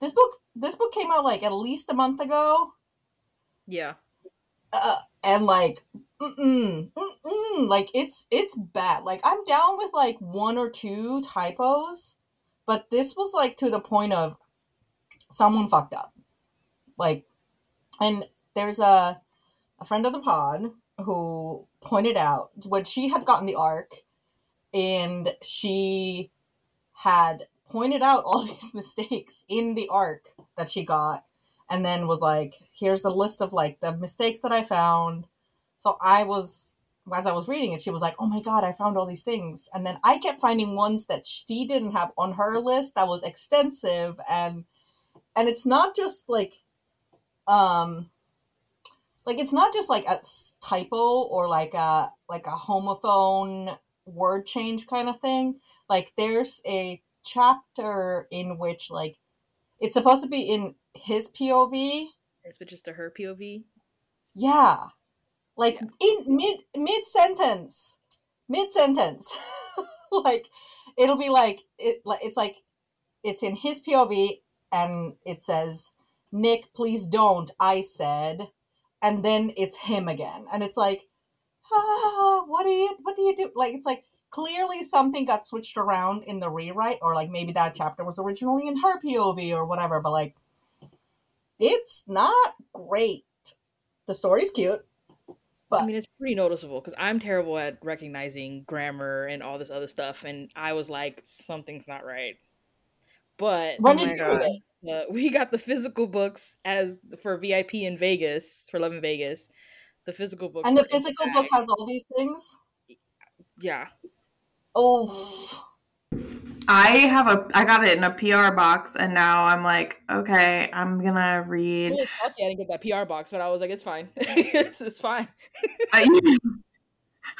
this book this book came out like at least a month ago. Yeah. uh, and like mm-mm, mm-mm, like it's it's bad. Like i'm down with like one or two typos but this was like to the point of someone fucked up. Like and there's a a friend of the pod who pointed out when she had gotten the arc and she had pointed out all <laughs> these mistakes in the arc that she got and then was like here's a list of like the mistakes that i found. So i was as i was reading it she was like oh my god i found all these things. And then i kept finding ones that she didn't have on her list that was extensive and and it's not just like um like it's not just like a typo or like a like a homophone word change kind of thing. Like there's a chapter in which like it's supposed to be in his pov Is It switches to her POV. yeah. Like Yeah. in mid mid sentence mid sentence <laughs> like it'll be like it like it's like it's in his pov and it says nick please don't i said and then it's him again. And it's like ah, what do you what do you do? Like it's like clearly something got switched around in the rewrite or like maybe that chapter was originally in her pov or whatever but like it's not great. The story's cute But- I mean, it's pretty noticeable because I'm terrible at recognizing grammar and all this other stuff, and I was like, something's not right. But when Oh did you read it uh, <laughs> we got the physical books as for VIP in Vegas for Love in Vegas. The physical book and the physical bag. book has all these things yeah. oh I have a I got it in a PR box and now I'm like, okay, I'm gonna I read was salty I didn't get that PR box, but I was like, it's fine. <laughs> it's, it's fine. I,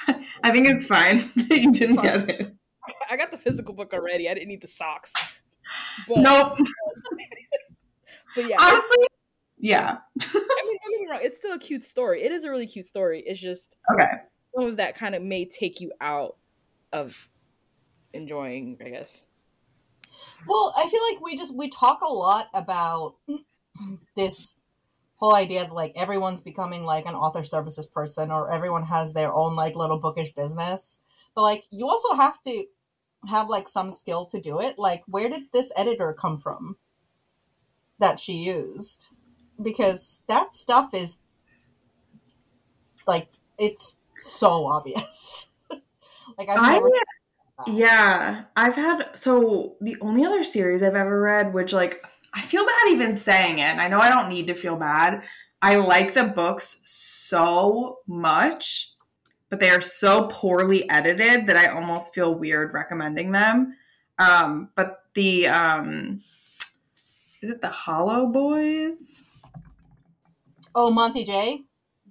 <laughs> I think it's fine that you didn't Fine. get it. I got the physical book already. I didn't need the socks. But, Nope. But yeah, Honestly, yeah. I mean, don't get me wrong. It's still a cute story. It is a really cute story. It's just Okay. some of that kind of may take you out of enjoying, I guess. well i feel like we just we talk a lot about <clears throat> this whole idea that like everyone's becoming like an author services person or everyone has their own like little bookish business but like you also have to have like some skill to do it like where did this editor come from that she used because that stuff is like it's so obvious <laughs> like i've I never yeah, I've had so the only other series I've ever read, which like I feel bad even saying it. and I know I don't need to feel bad. I like the books so much, but they are so poorly edited that I almost feel weird recommending them. Um, but the um, is it the Hollow Boys oh monty j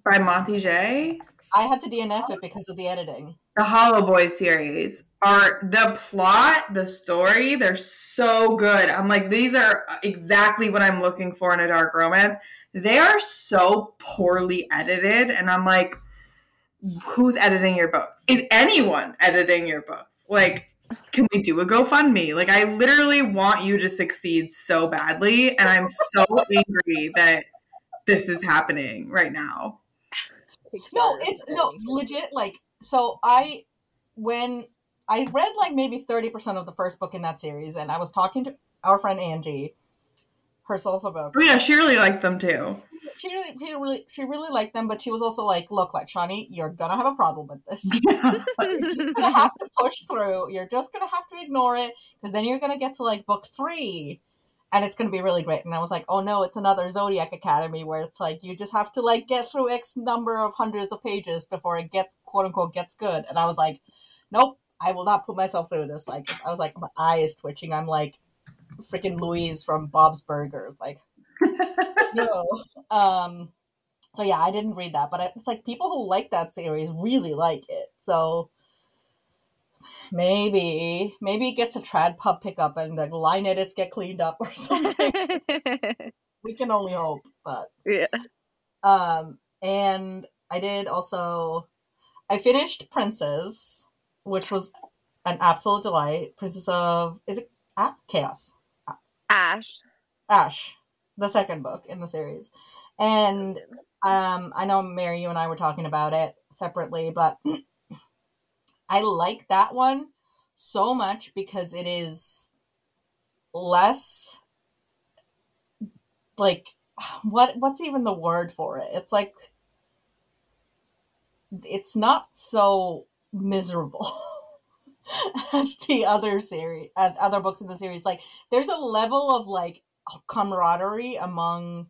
by Monty J? I had to DNF it because of the editing. the Hollow Boys series are the plot, the story, they're so good. I'm like, these are exactly what I'm looking for in a dark romance. They are so poorly edited, and I'm like, who's editing your books? Is anyone editing your books? Like, can we do a GoFundMe? Like, I literally want you to succeed so badly, and I'm so angry that this is happening right now. No, it's no legit. Like, so I, when I read like maybe thirty percent of the first book in that series, and I was talking to our friend Angie, herself about. Oh yeah, she really liked them too. She really, she really, she really liked them, but she was also like, "Look, like Shawnee, you're gonna have a problem with this. <laughs> <laughs> you're just gonna have to push through. You're just gonna have to ignore it because then you're gonna get to like book three, and it's gonna be really great." And I was like, "Oh no, it's another Zodiac Academy where it's like you just have to like get through X number of hundreds of pages before it gets quote unquote gets good." And I was like, "Nope, I will not put myself through this." Like, I was like, my eye is twitching. I'm like, freaking Louise from Bob's Burgers, like. <laughs> no. Um, so yeah, I didn't read that, but it's like people who like that series really like it. So maybe maybe it gets a trad pub pickup and the line edits get cleaned up or something. <laughs> we can only hope, but yeah. um, and I did also. I finished Princes, which was an absolute delight. Princes of is it ah, Chaos? Ash. Ash, the second book in the series. And um, I know Mary, you and I were talking about it separately, but <clears throat> I like that one so much because it is less like <sighs> what what's even the word for it? It's like it's not so miserable <laughs> <laughs> as the other series, uh, other books in the series. Like there's a level of like camaraderie among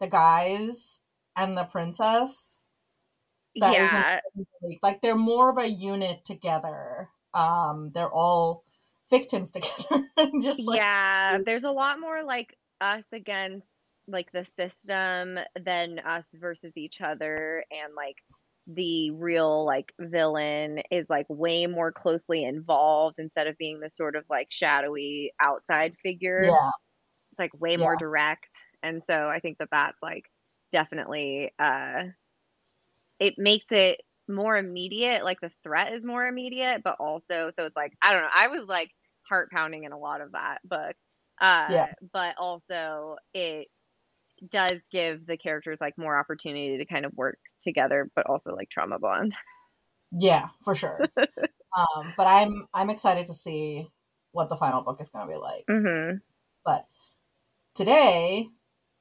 the guys and the princess that yeah. isn't like they're more of a unit together um they're all victims <laughs> together just like yeah, there's a lot more like us against like the system than us versus each other and like the real like villain is like way more closely involved instead of being the sort of like shadowy outside figure. yeah It's like way more direct. And so I think that that's like definitely uh it makes it more immediate, like the threat is more immediate, but also so it's like I don't know, I was like heart pounding in a lot of that book. Uh Yeah. but also it does give the characters like more opportunity to kind of work together but also like trauma bond. <laughs> yeah for sure <laughs> um but i'm i'm excited to see what the final book is going to be like Mm-hmm. but today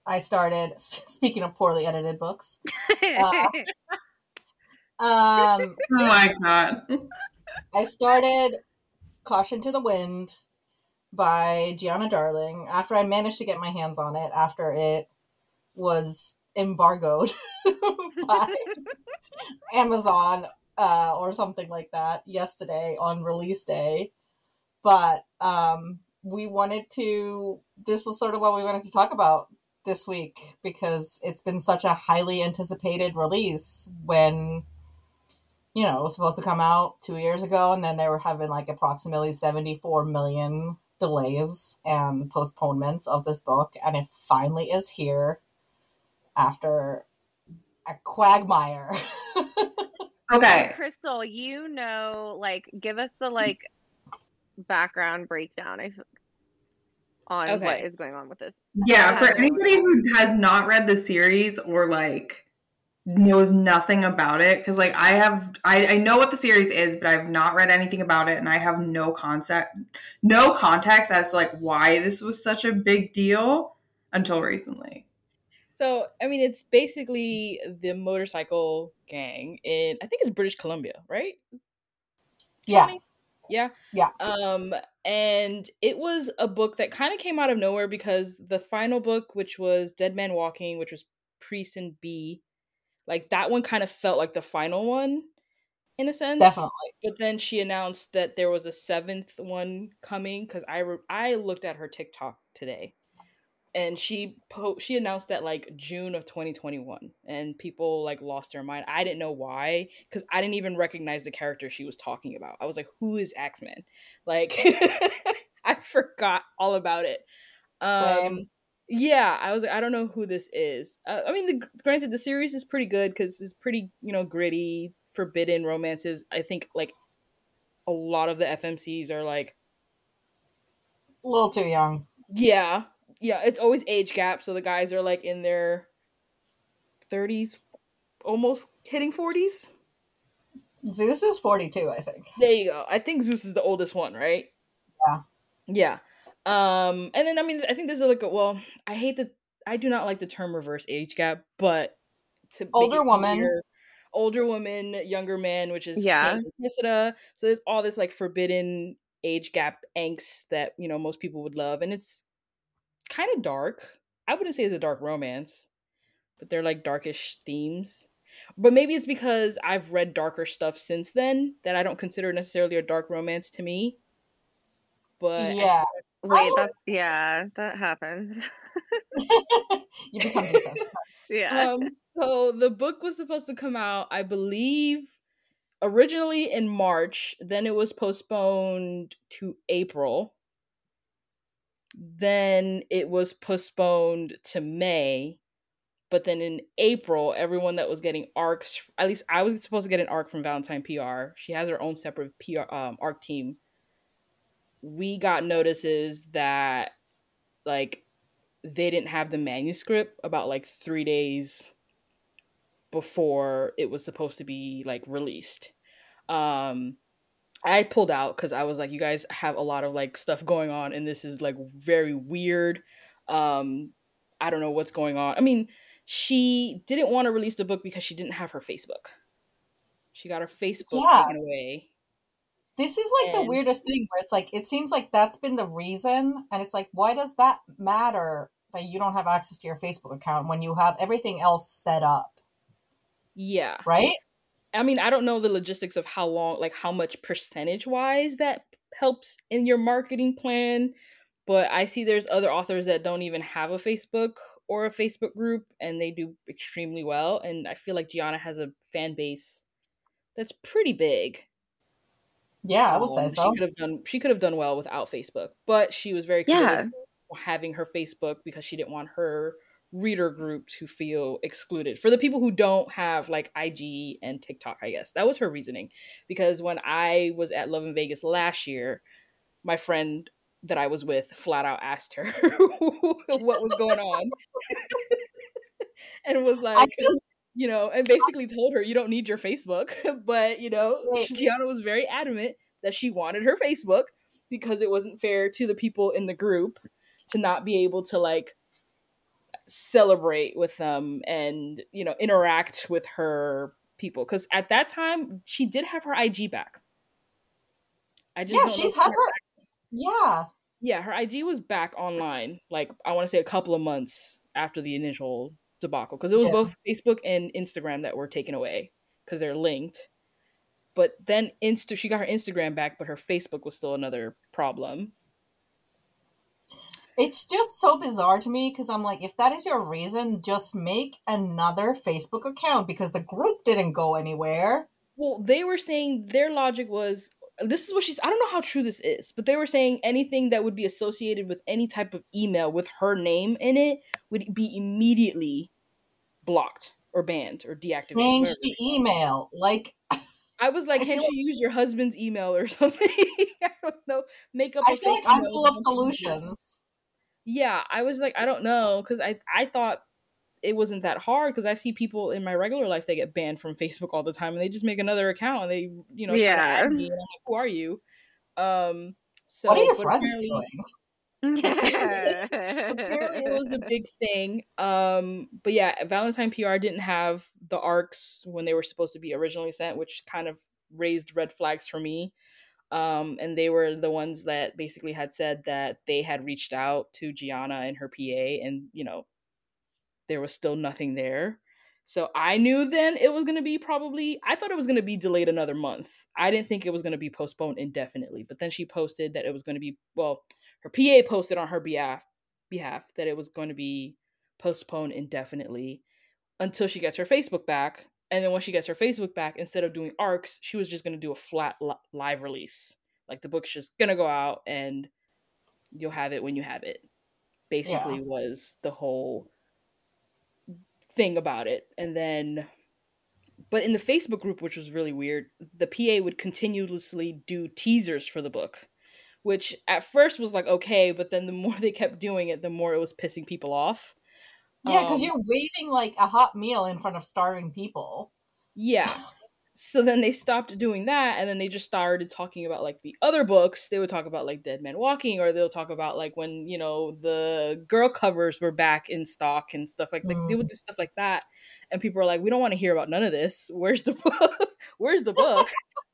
i started <laughs> speaking of poorly edited books um Oh my god. I started Caution to the Wind by Giana Darling after I managed to get my hands on it after it was embargoed <laughs> by Amazon uh, or something like that yesterday on release day. But um, we wanted to, this was sort of what we wanted to talk about this week because it's been such a highly anticipated release when you know, it was supposed to come out two years ago, and then they were having like approximately 74 million delays and postponements of this book, and it finally is here after a quagmire. <laughs> Okay. Krystal, you know, like, give us the like background breakdown I f- on what Okay. is going on with this. Yeah, for anybody who has not read the series or like knows nothing about it, because like I have, I, I know what the series is, but I've not read anything about it, and I have no concept, no context as to like why this was such a big deal until recently. So, I mean, it's basically the motorcycle gang in, I think it's British Columbia, right? yeah, Yeah. Yeah. Um, and it was a book that kind of came out of nowhere because the final book, which was Dead Man Walking, which was Priest and B, like that one kind of felt like the final one in a sense. definitely. But then she announced that there was a seventh one coming because I re- I looked at her TikTok today, and she po- she announced that like June of 2021 and people like lost their mind. I didn't know why cuz I didn't even recognize the character she was talking about. I was like who is X-Men? Like <laughs> I forgot all about it. Um Same. yeah, I was like I don't know who this is. Uh, I mean the granted the series is pretty good cuz it's pretty, you know, gritty, forbidden romances. I think like a lot of the FMCs are like A little too young. yeah, yeah, it's always age gap. So the guys are like in their 30s, almost hitting 40s. Zeus is 42, I think. There you go. I think Zeus is the oldest one, right? Yeah. Yeah. Um, and then I mean, I think there's like a well, I hate the I do not like the term reverse age gap, but to Older woman. easier, older woman, younger man, which is Yeah. Cain. So there's all this like forbidden age gap angst that you know most people would love, and it's kind of dark. I wouldn't say it's a dark romance, but they're like darkish themes. But maybe it's because I've read darker stuff since then that I don't consider necessarily a dark romance to me. But yeah. Wait, that's yeah, that happens. <laughs> you become <laughs> yeah. um so the book was supposed to come out i believe originally in march then it was postponed to april then it was postponed to may but then in april everyone that was getting arcs at least i was supposed to get an arc from valentine pr she has her own separate pr um, arc team. We got notices that like they didn't have the manuscript about like three days before it was supposed to be like released. Um i pulled out because i was like you guys have a lot of like stuff going on and this is like very weird. Um i don't know what's going on. I mean she didn't want to release the book because she didn't have her facebook. She got her facebook Yeah. taken away. This is like the weirdest thing where it's like it seems like that's been the reason, and it's like why does that matter that you don't have access to your Facebook account when you have everything else set up, yeah. Right? I mean, I don't know the logistics of how long, like how much percentage wise that helps in your marketing plan, but I see there's other authors that don't even have a Facebook or a Facebook group and they do extremely well. And I feel like Giana has a fan base that's pretty big. Yeah, I would say Um, so. She could have done she could have done well without Facebook, but she was very Yeah. having her Facebook because she didn't want her reader group to feel excluded. For the people who don't have like IG and TikTok, I guess. That was her reasoning. Because when I was at Love in Vegas last year, my friend that I was with flat out asked her <laughs> what was going on. <laughs> and was like, you know, and basically told her you don't need your Facebook. <laughs> but, you know. Giana was very adamant that she wanted her Facebook because it wasn't fair to the people in the group to not be able to like celebrate with them and, you know, interact with her people. Because at that time, she did have her IG back. I just yeah, she's had her- her. Yeah, yeah, her IG was back online, like I want to say a couple of months after the initial debacle, because it was Yeah. both Facebook and Instagram that were taken away because they're linked. But then Insta, she got her Instagram back, but her Facebook was still another problem. It's just so bizarre to me because I'm like, if that is your reason, just make another Facebook account because the group didn't go anywhere. Well, they were saying their logic was this is what she's I don't know how true this is, but they were saying anything that would be associated with any type of email with her name in it would be immediately blocked or banned or deactivated. Change the email. Like, <laughs> I was like, I can feel she use your husband's email or <laughs> something? <laughs> I don't know. Make up. I feel like I'm full of solutions. Yeah, I was like, I don't know, because I I thought it wasn't that hard because I see people in my regular life they get banned from <laughs> Facebook all the time, and they just make another account and they you know try to Yeah. add me, and I'm like, who are you? Um, so what are your friends apparently- doing? <laughs> apparently it was a big thing. Um, but yeah, Valentine PR didn't have the arcs when they were supposed to be originally sent, which kind of raised red flags for me. Um, and they were the ones that basically had said that they had reached out to Giana and her PA, and you know, there was still nothing there. So I knew then it was going to be probably, I thought it was going to be delayed another month. I didn't think it was going to be postponed indefinitely. But then she posted that it was going to be, well, her PA posted on her behalf behalf that it was going to be postponed indefinitely until she gets her Facebook back. And then when she gets her Facebook back, instead of doing arcs, she was just going to do a flat li- live release. Like the book's just going to go out and you'll have it when you have it. Basically, yeah. was the whole thing about it. And then, but in the Facebook group, which was really weird, the PA would continuously do teasers for the book, which at first was like okay, but then the <laughs> more they kept doing it, the more it was pissing people off. Yeah, because um, you're waving like a hot meal in front of starving people. Yeah. so then they stopped doing that and then they just started talking about like the other books. They would talk about like dead man walking or they'll talk about like when you know the girl covers were back in stock and stuff like like mm. they would do stuff like that. And people are like we don't want to hear about none of this. Where's the book? <laughs> Where's the book?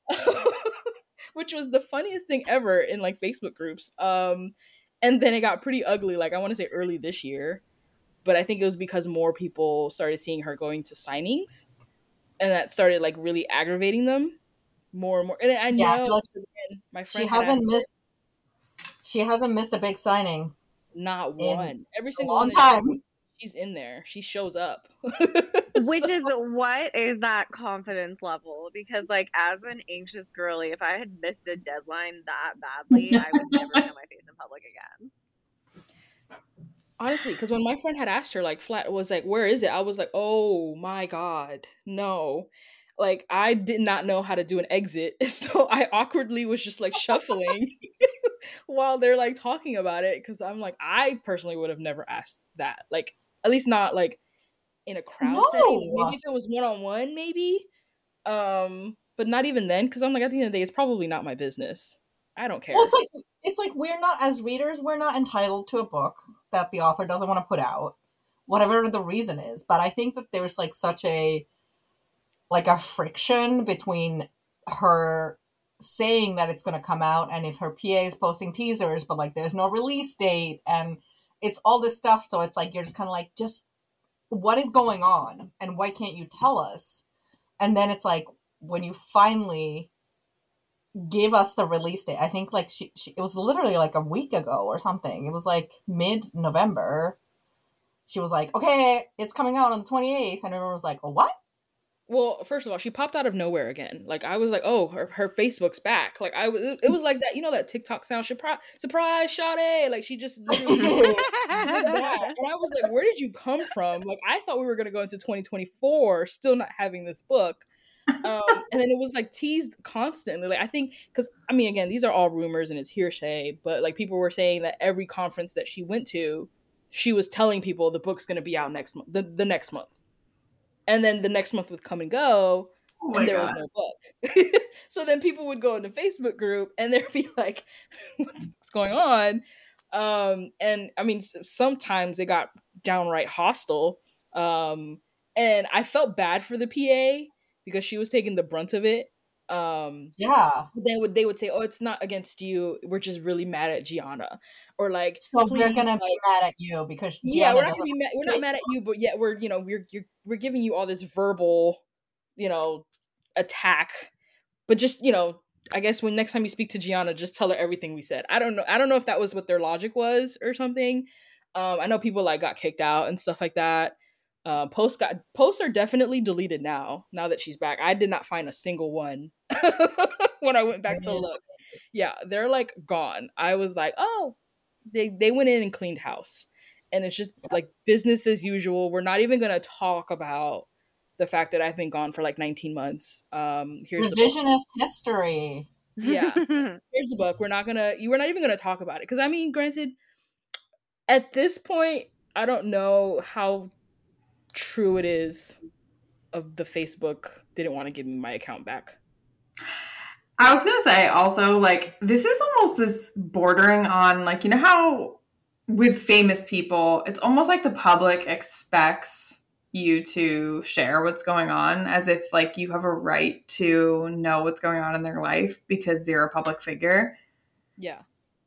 <laughs> <laughs> Which was the funniest thing ever in like facebook groups. Um and then it got pretty ugly like i want to say early this year but i think it was because more people started seeing her going to signings and that started like really aggravating them more and more. And I know yeah, like my friend she hasn't missed. She hasn't missed a big signing. Not one. Every single one time. She's in there. She shows up. Which so. is <laughs> what is that confidence level? Because like as an anxious girly, if I had missed a deadline that badly, I would never <laughs> show my face in public again honestly because when my friend had asked her like flat was like where is it? I was like oh my god no. Like i did not know how to do an exit <laughs> so i awkwardly was just like shuffling <laughs> while they're like talking about it because i'm like i personally would have never asked that like at least not like in a crowd no. setting. Maybe if it was one-on-one maybe um but not even then because i'm like at the end of the day it's probably not my business i don't care. Well, it's like it's like we're not as readers we're not entitled to a book that the author doesn't want to put out, whatever the reason is. But I think that there's like such a like a friction between her saying that it's going to come out and if her PA is posting teasers but like there's no release date and it's all this stuff. So it's like you're just kind of like just what is going on and why can't you tell us? And then it's like when you finally gave us the release date. I think like she, she it was literally like a week ago or something. It was like mid November. She was like, "Okay, it's coming out on the 28th." And everyone was like, "Oh, what?" Well, first of all, she popped out of nowhere again. Like I was like, "Oh, her, her Facebook's back." Like I was it was like that, you know that TikTok sound, surprise, surprise, Sade. Like she just <laughs> that. And I was like, "Where did you come from?" Like I thought we were going to go into 2024 still not having this book um, and then it was like teased constantly. Like I think because I mean, again, these are all rumors and it's hearsay, but like people were saying that every conference that she went to, she was telling people the book's going to be out next month, the, the next month, and then the next month would come and go. Oh and there God. was no book. <laughs> so then people would go in the Facebook group and there'd be <laughs> like, what's going on? Um, and I mean, sometimes they got downright hostile. Um, and I felt bad for the PA because she was taking the brunt of it. Um, yeah. They would they would say, "Oh, it's not against you. We're just really mad at Giana," or like, "So we're gonna like, be mad at you because Giana yeah, we're not gonna be mad. We're not mad at you, but yet we're you know we're you're, we're giving you all this verbal, you know, attack, but just you know." I guess when next time you speak to Giana, just tell her everything we said. I don't know. I don't know if that was what their logic was or something. Um, I know people like got kicked out and stuff like that. Uh, posts got posts are definitely deleted now. Now that she's back, I did not find a single one <laughs> when I went back to look. Yeah, they're like gone. I was like, oh, they they went in and cleaned house, and it's just like business as usual. We're not even gonna talk about the fact that I've been gone for like 19 months. Um, here's revisionist history. Yeah, <laughs> here's the book. We're not gonna. You. We're not even gonna talk about it because I mean, granted, at this point, I don't know how true it is of the Facebook didn't want to give me my account back. I was gonna say also like this is almost this bordering on like you know how with famous people it's almost like the public expects you to share what's going on as if like you have a right to know what's going on in their life because they're a public figure. Yeah.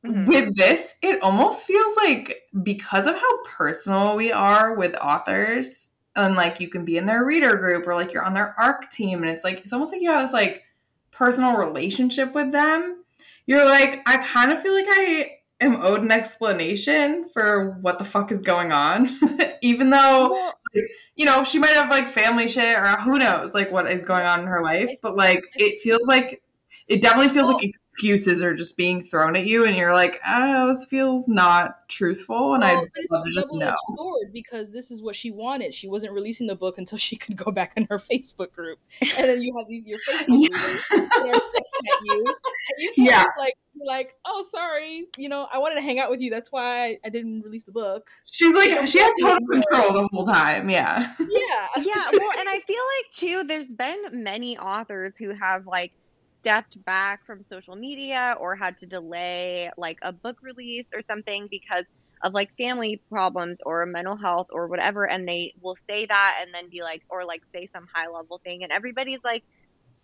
Mm-hmm. With this, it almost feels like because of how personal we are with authors, and like you can be in their reader group or like you're on their arc team and it's like it's almost like you have this like personal relationship with them you're like i kind of feel like i am owed an explanation for what the fuck is going on, <laughs> even though you know she might have like family shit or who knows like what is going on in her life. But like it feels like it definitely feels like excuses are just being thrown at you, and you're like, oh, this feels not truthful, and well, I'd love to just know. double-edged sword because this is what she wanted. She wasn't releasing the book until she <laughs> could go back in her Facebook group, and then you have these your Facebook <laughs> Yeah. readers that are pissed at you, and you can't Yeah. just like like, oh, sorry, you know, I wanted to hang out with you. That's why I, I didn't release the book. She's like she had total control the whole time. Yeah. Yeah, yeah well and i feel like too there's been many authors who have like stepped back from social media or had to delay like a book release or something because of like family problems or mental health or whatever and they will say that and then be like or like say some high level thing and everybody's like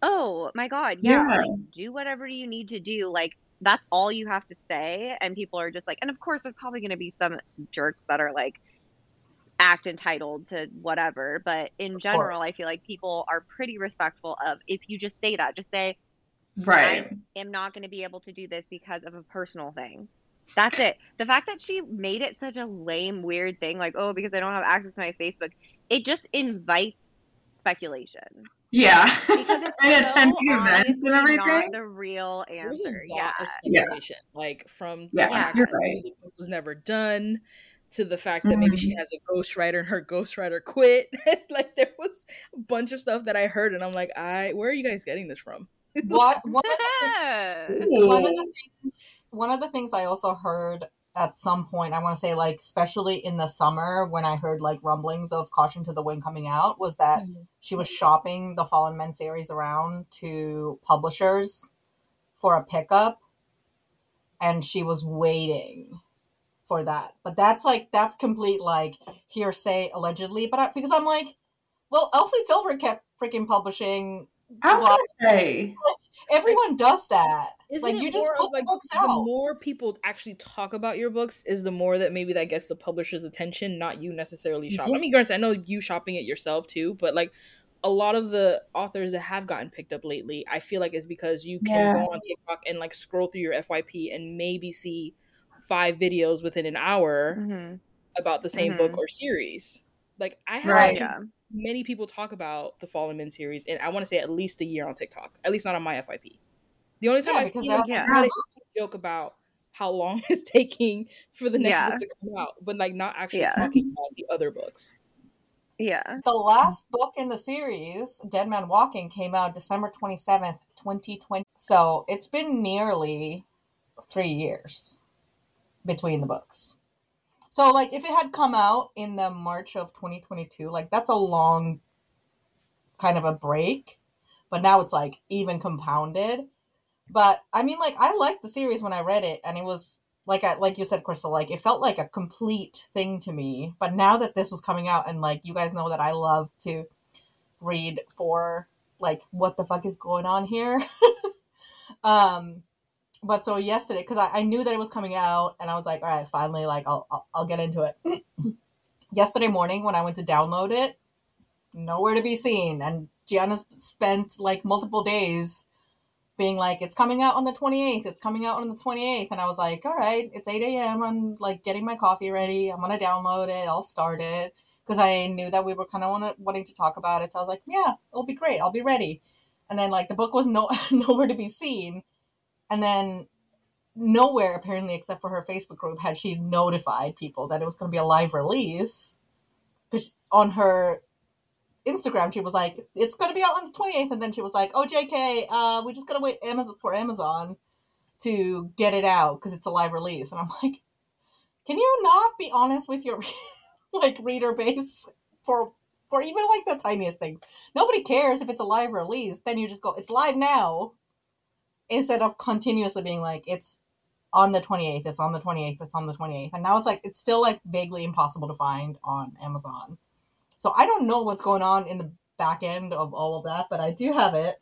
oh my god yeah, Yeah. like do whatever you need to do like that's all you have to say and people are just like and of course there's probably going to be some jerks that are like act entitled to whatever but in general course. i feel like people are pretty respectful of if you just say that just say Right. I am not going to be able to do this because of a personal thing. That's it. The fact that she made it such a lame, weird thing, like, oh, because I don't have access to my Facebook, it just invites speculation. Yeah. Because it's <laughs> and so attending events and everything. not the real There was a answer. Yeah. of Yeah. speculation, like from Yeah, the fact you're that right. the book was never done to the fact that maybe she mm-hmm. has a ghostwriter and her ghostwriter quit. <laughs> like there was a bunch of stuff that I heard, and I'm like, I where are you guys getting this from? What <laughs> one of the Ooh. one of the things one of the things I also heard at some point, I want to say like especially in the summer when I heard like rumblings of Caution to the Wind coming out was that mm-hmm. she was shopping the Fallen Men series around to publishers for a pickup and she was waiting for that. But that's like that's complete like hearsay allegedly, but I, because I'm like well, Elsie Silver kept freaking publishing. I was gonna say. everyone does that. Isn't like you just put the like books out. the more people actually talk about your books is the more that maybe that gets the publisher's attention, not you necessarily shopping. I Yeah. mean, granted, I know you shopping it yourself too, but like a lot of the authors that have gotten picked up lately, I feel like is because you can Yeah. go on TikTok and like scroll through your FYP and maybe see five videos within an hour hmm about the same Mhm. book or series. Like I have Right. Yeah. Many people talk about the Fallen Men series, and I want to say at least a year on TikTok, at least not on my FYP. The only time Yeah, I've seen that's- them Yeah. about it is joke about how long <laughs> it's taking for the next Yeah. book to come out, but like not actually Yeah. talking about the other books. Yeah. The last book in the series, Dead Man Walking, came out December 27th, 2020. So it's been nearly three years between the books. So, like, if it had come out in the March of 2022, like, that's a long kind of a break. But now it's, like, even compounded. But, I mean, like, I liked the series when I read it, and it was, like, I, like you said, Krystal, like, it felt like a complete thing to me. But now that this was coming out, and, like, you guys know that I love to read for, like, what the fuck is going on here? <laughs> um, but so yesterday, because I, I knew that it was coming out, and I was like, all right, finally, like I'll I'll, I'll get into it. <clears throat> yesterday morning, when I went to download it, nowhere to be seen, and Giana spent like multiple days being like, it's coming out on the twenty eighth, it's coming out on the twenty eighth, and I was like, all right, it's eight a.m. I'm like getting my coffee ready. I'm gonna download it. I'll start it because I knew that we were kind of wanting to talk about it. So I was like, yeah, it'll be great. I'll be ready. And then like the book was no <laughs> nowhere to be seen. And then nowhere, apparently, except for her Facebook group, had she notified people that it was going to be a live release. Because on her Instagram, she was like, "It's going to be out on the 28th," and then she was like, "Oh, JK, uh, we just got to wait Amazon for Amazon to get it out because it's a live release." And I'm like, "Can you not be honest with your <laughs> like reader base for for even like the tiniest thing Nobody cares if it's a live release. Then you just go, it's live now." Instead of continuously being like it's on the 28th it's on the 28th it's on the 28th and now it's like it's still like vaguely impossible to find on amazon so i don't know what's going on in the back end of all of that but i do have it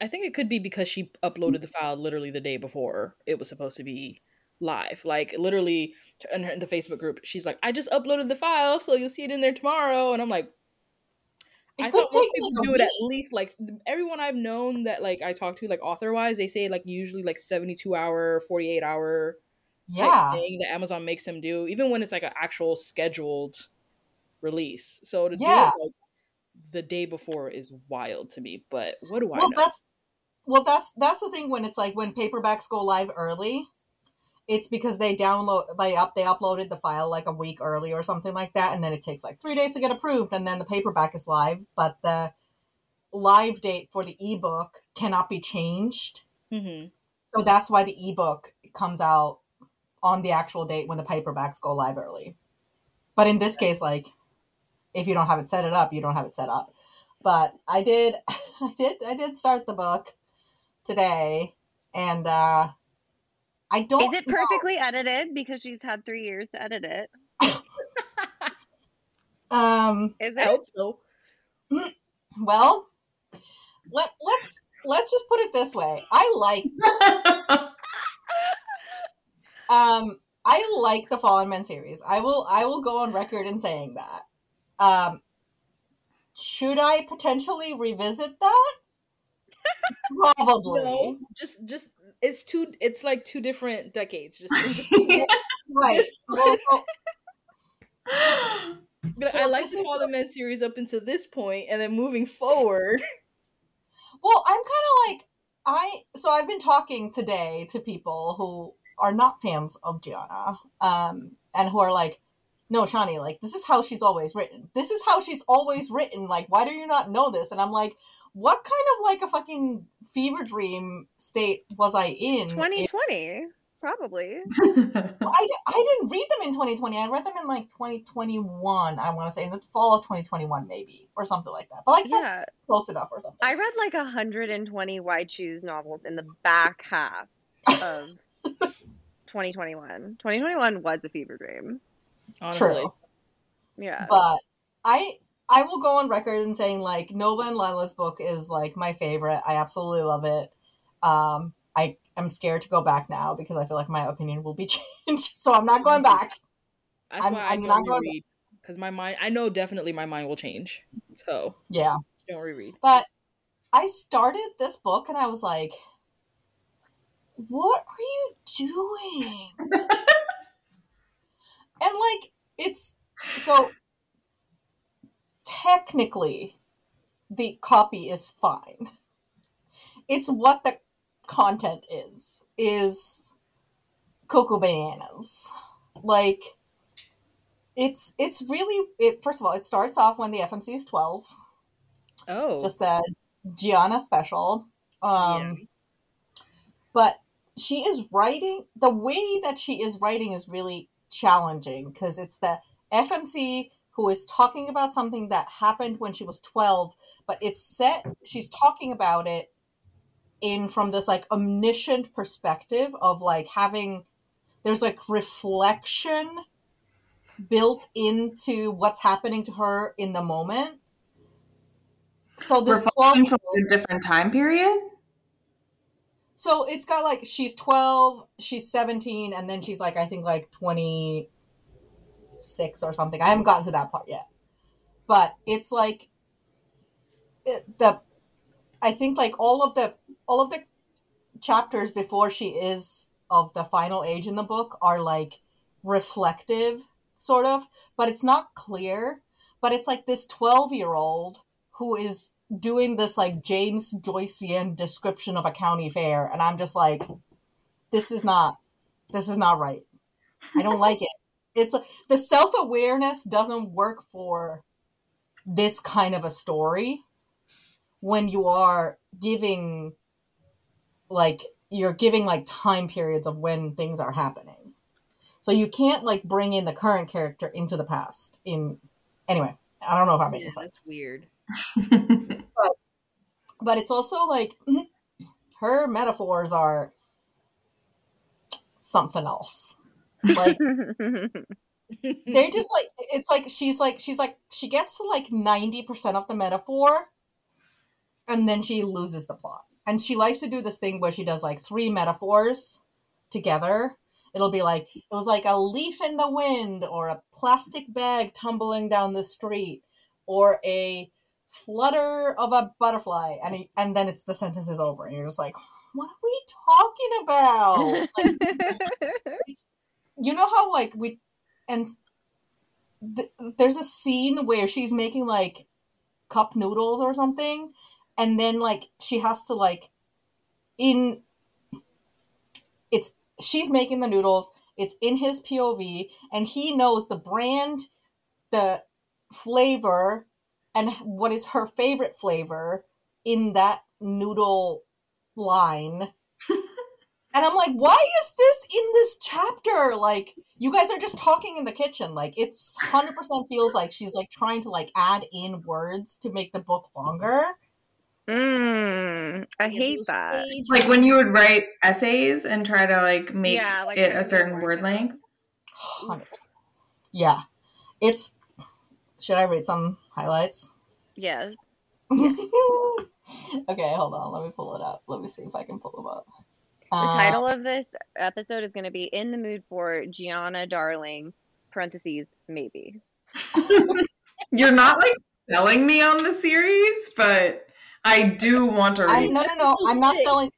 I think it could be because she uploaded the file literally the day before it was supposed to be live. Like literally in, her, in the Facebook group, she's like, "I just uploaded the file, so you'll see it in there tomorrow." And I'm like, it I thought most people do it at least like everyone I've known that like I talk to like author wise, they say like usually like seventy two hour, forty eight hour Yeah. thing that Amazon makes them do, even when it's like an actual scheduled release. So to Yeah. do it like the day before is wild to me. But what do I well know? that's well that's that's the thing when it's like when paperbacks go live early it's because they download they up they uploaded the file like a week early or something like that and then it takes like three days to get approved and then the paperback is live but the live date for the ebook cannot be changed. Hmm so that's why the ebook comes out on the actual date when the paperbacks go live early. But in this case like if you don't have it set it up you don't have it set up. But i did <laughs> i did i did start the book today and uh i don't Is it know- perfectly edited? Because she's had three years to edit it? <laughs> um Is I hope so. well let let's let's just put it this way. I like <laughs> um i like the fallen men series. I will i will go on record in saying that. Um should i potentially revisit that? <laughs> Probably. No, just just it's two. It's like two different decades. Just <laughs> right <laughs> <laughs> so- but So I like to call the Men series up until this point, and then moving forward. Well, I'm kind of like I. So I've been talking today to people who are not fans of Giana, um, and who are like, "No, Shani, like this is how she's always written. This is how she's always written. Like, why do you not know this?" And I'm like, "What kind of like a fucking fever dream state was I in?" 2020, probably. <laughs> I, I didn't read them in 2020. I read them in like 2021. I want to say in the fall of 2021, maybe or something like that. But like that's Yeah. close enough or something. I read like 120 Why Choose novels in the back half of <laughs> 2021. 2021 was a fever dream. Honestly, True. Yeah. but I I will go on record in saying like Nova and Lila's book is like my favorite. I absolutely love it. Um, I am scared to go back now because I feel like my opinion will be <laughs> changed. So I'm not going back. that's I'm- why I'm I not going- reread because my mind. I know definitely my mind will change. So Yeah, don't reread. but I started this book and I was like, "What are you doing?" <laughs> and like it's so technically the copy is fine. It's what the content is is cocoa bananas. Like it's it's really it first of all it starts off when the FMC is 12 Oh, just a Giana special. Um, Yeah. But she is writing, the way that she is writing is really challenging because it's the FMC who is talking about something that happened when she was 12, but it's set, she's talking about it in from this like omniscient perspective of like having, there's like reflection built into what's happening to her in the moment. So this Reflecting 12 to a different time period. So it's got like she's 12, she's 17, and then she's like, I think like 26 or something. I haven't gotten to that part yet. But it's like the I think like all of the all of the chapters before she is of the final age in the book are like reflective sort of, but it's not clear, but it's like this 12-year-old who is doing this like James Joycean description of a county fair, and I'm just like, this is not, this is not right. I don't like it. It's the self awareness doesn't work for this kind of a story when you are giving, like, you're giving like time periods of when things are happening. So you can't like bring in the current character into the past. In anyway, I don't know if I'm making yeah, sense that's weird. <laughs> but it's also like <clears throat> her metaphors are something else like <laughs> they're just like it's like she's like she's like she gets to like 90% of the metaphor and then she loses the plot. And she likes to do this thing where she does like three metaphors together. It'll be like it was like a leaf in the wind or a plastic bag tumbling down the street or a flutter of a butterfly and he, and then it's the sentence is over and you're just like what are we talking about? <laughs> Like, you know how like we and th- there's a scene where she's making like cup noodles or something and then like she has to like in it's she's making the noodles it's in his pov and he knows the brand the flavor and what is her favorite flavor in that noodle line and i'm like why is this in this chapter like you guys are just talking in the kitchen like it's 100% feels like she's like trying to like add in words to make the book longer Mm, I hate that. Like when you would write essays and try to like make Yeah, like it a certain word out. length. 100%. Yeah. It's. Should I read some highlights? <laughs> Yes. okay, hold on. Let me pull it up. Let me see if I can pull them up. The title of this episode is going to be "In the Mood for Giana Darling." Parentheses maybe. <laughs> You're not like selling me on the series, but I do want to I, read. no, no, no. I'm not selling.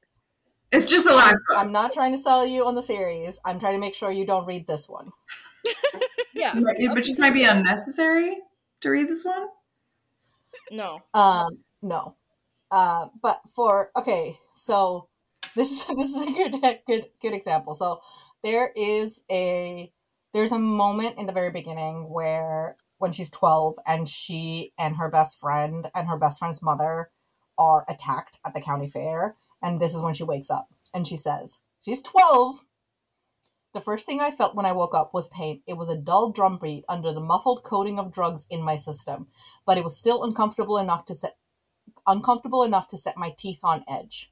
It's just a last book. I'm not trying to sell you on the series. I'm trying to make sure you don't read this one. <laughs> Yeah. But it but just might be unnecessary to read this one. No. Um, no. Uh, but for okay, so this is this is a good good good example. So there is a there's a moment in the very beginning where when she's 12 and she and her best friend and her best friend's mother are attacked at the county fair and this is when she wakes up and she says she's 12 the first thing i felt when i woke up was pain it was a dull drumbeat under the muffled coating of drugs in my system but it was still uncomfortable enough to set uncomfortable enough to set my teeth on edge.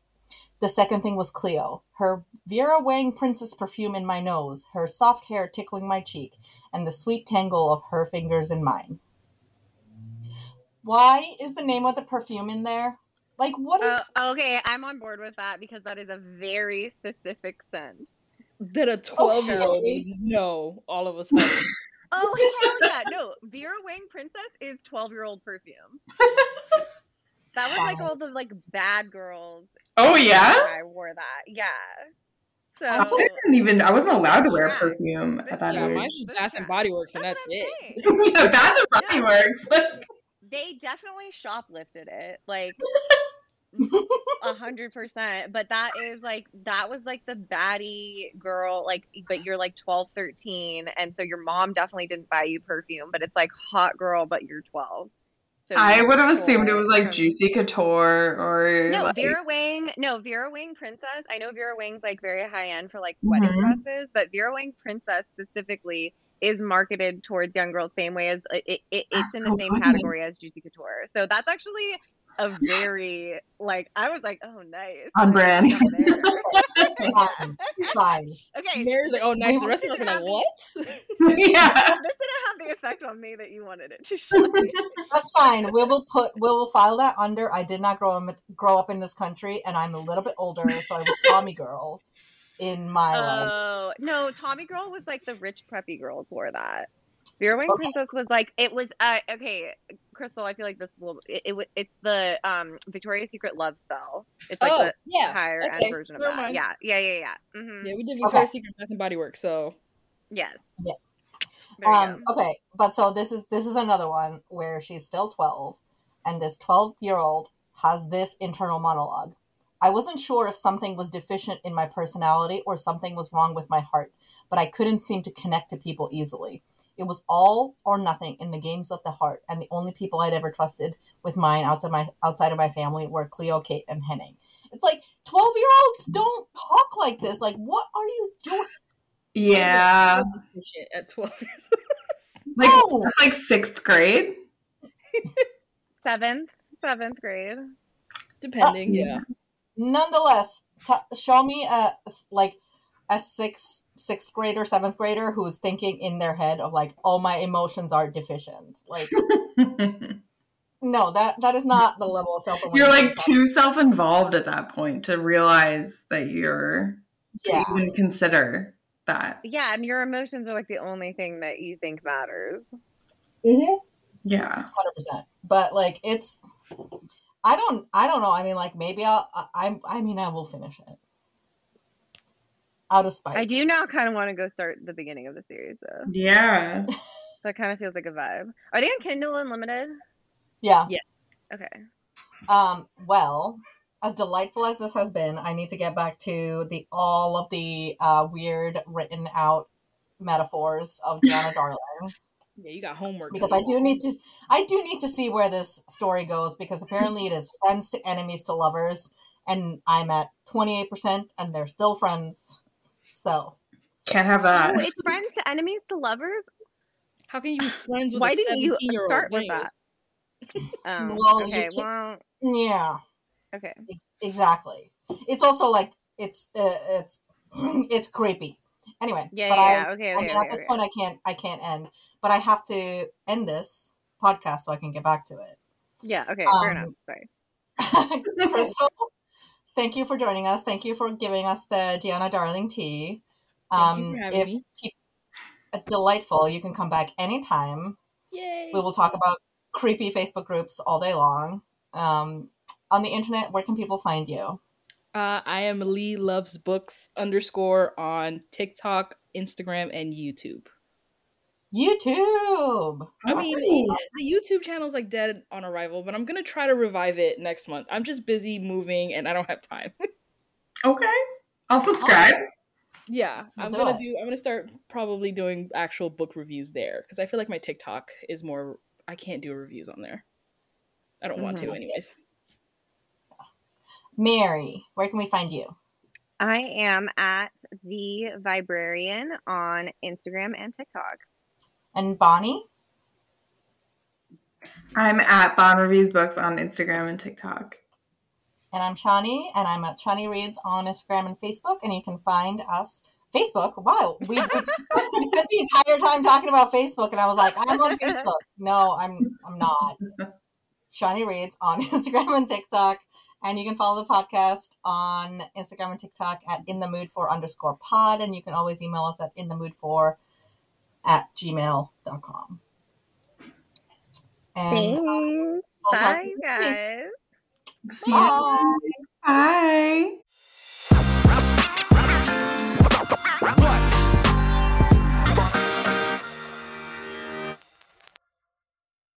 The second thing was Cleo, her Vera Wang princess perfume in my nose, her soft hair tickling my cheek, and the sweet tangle of her fingers in mine. Why is the name of the perfume in there? Like what is Uh, okay, I'm on board with that because that is a very specific sense. That a 12 year old would know all of a sudden. <laughs> <laughs> Oh hell yeah! No, Vera Wang Princess is 12 year old perfume. <laughs> That was like all the like bad girls. Oh yeah. I wore that. Yeah. So I didn't even. I wasn't allowed to wear Yeah. perfume at that yeah, age. mine's That's Bath and. Body Works, and That's that's, it. I'm <laughs> yeah, Bath and Body Yeah. Works. They definitely shoplifted it, like <laughs> a hundred percent. But that is like that was like the baddie girl, like but you're like 12, 13, and so your mom definitely didn't buy you perfume, but it's like hot girl, but you're 12. So I would have assumed it was like from- Juicy Couture or No, like, Vera Wang. No, Vera Wang Princess. I know Vera Wang's like very high end for like wedding Mhm. dresses, but Vera Wang Princess specifically is marketed towards young girls same way as it, it, it's That's in so the same funny. category as Juicy Couture. So that's actually a very like I was like, oh nice, On brand. <laughs> fine? Fine. okay, Mary's like, oh, nice. The rest of us are like, what? <laughs> yeah. this didn't have the effect on me that you wanted it to. Shelley. <laughs> That's fine. We will put we will file that under I did not grow up grow up in this country and I'm a little bit older, so I was Tommy girl in my life. Oh no, Tommy Girl was like the rich preppy girls wore that. Vera Wang Okay. Princess was like it was. Uh, okay, Krystal, I feel like this will. It, it, it's the um Victoria's Secret love spell. It's like oh, the yeah. higher okay, end version of never that. mind. Yeah, yeah, yeah, yeah. hmm Yeah, we did Victoria's Secret Bath and Body Works, so Yes. Yeah. There you Um, okay, but so this is this is another one where she's still twelve, and this twelve year old has this internal monologue. I wasn't sure if something was deficient in my personality or something was wrong with my heart, but I couldn't seem to connect to people easily. It was all or nothing in the games of the heart, and the only people I'd ever trusted with mine outside my outside of my family were Cleo, Kate, and Henning. It's like twelve year olds don't talk like this. Like, what are you doing? Yeah. I did some shit at 12 years <laughs> Like No. that's like sixth grade. <laughs> Seventh, seventh grade. Depending, yeah. yeah. nonetheless t- show me a like a sixth sixth grader seventh grader who's thinking in their head of like oh my emotions are deficient like <laughs> no that that is not the level of self-awareness you're like too self-involved at that point to realize that you're to even consider that. Yeah, and your emotions are like the only thing that you think matters. mm-hmm. Yeah. 100% but like it's i don't i don't know i mean like maybe i'll i i I mean i will finish it out of spite. I do now kind of want to go start the beginning of the series though. Yeah. That kind of feels like a vibe. Are they on Kindle Unlimited? Yeah. Yes. Okay. Um, well, as delightful as this has been, I need to get back to the all of the uh, weird written out metaphors of <laughs> Giana Darling Yeah, you got homework. because I do. do need to I do need to see where this story goes because apparently it is friends to enemies to lovers and I'm at 28% and they're still friends. So, Can't have Oh, that. it's friends to enemies to lovers. How can you be friends with Why a didn't you 17 year old? start with that? Oh, Well, you okay. can't- Well, yeah. okay. Exactly. It's also like it's uh, it's <clears throat> it's creepy. Anyway, Yeah, but yeah, I, yeah. Okay, I okay, mean, okay, at this okay. point, I can't I can't end, but I have to end this podcast so I can get back to it. Yeah, okay, Um, fair enough. Sorry. <laughs> Krystal, thank you for joining us. Thank you for giving us the Giana Darling tea. Thank you Um, for having if me. uh, delightful, you can come back anytime. Yay! We will talk about creepy Facebook groups all day long. Um, on the internet, where can people find you? Uh, I am Lee Loves Books underscore on TikTok, Instagram, and YouTube. YouTube. I mean, Oh. the YouTube channel is like dead on arrival, but I'm gonna try to revive it next month. I'm just busy moving and I don't have time. <laughs> Okay. I'll subscribe. yeah, We'll I'm do gonna it. do. I'm gonna start probably doing actual book reviews there because I feel like my TikTok is more. I can't do reviews on there. I don't want to, Mhm. anyways. Mary, where can we find you? I am at the Vibrarian on Instagram and TikTok. And Bonnie? I'm at Bond Reviews Books on Instagram and TikTok. And I'm Shani, and I'm at Shani Reads on Instagram and Facebook, and you can find us. Facebook? Wow, we, we, spent the entire time talking about Facebook, and I was like, I'm on Facebook. No, I'm I'm not. Shani Reads on <laughs> Instagram and TikTok, and you can follow the podcast on Instagram and TikTok at in the mood for underscore pod, and you can always email us at in the mood for at gmail.com. And Thanks. We'll Bye, guys. See you. Bye. Bye.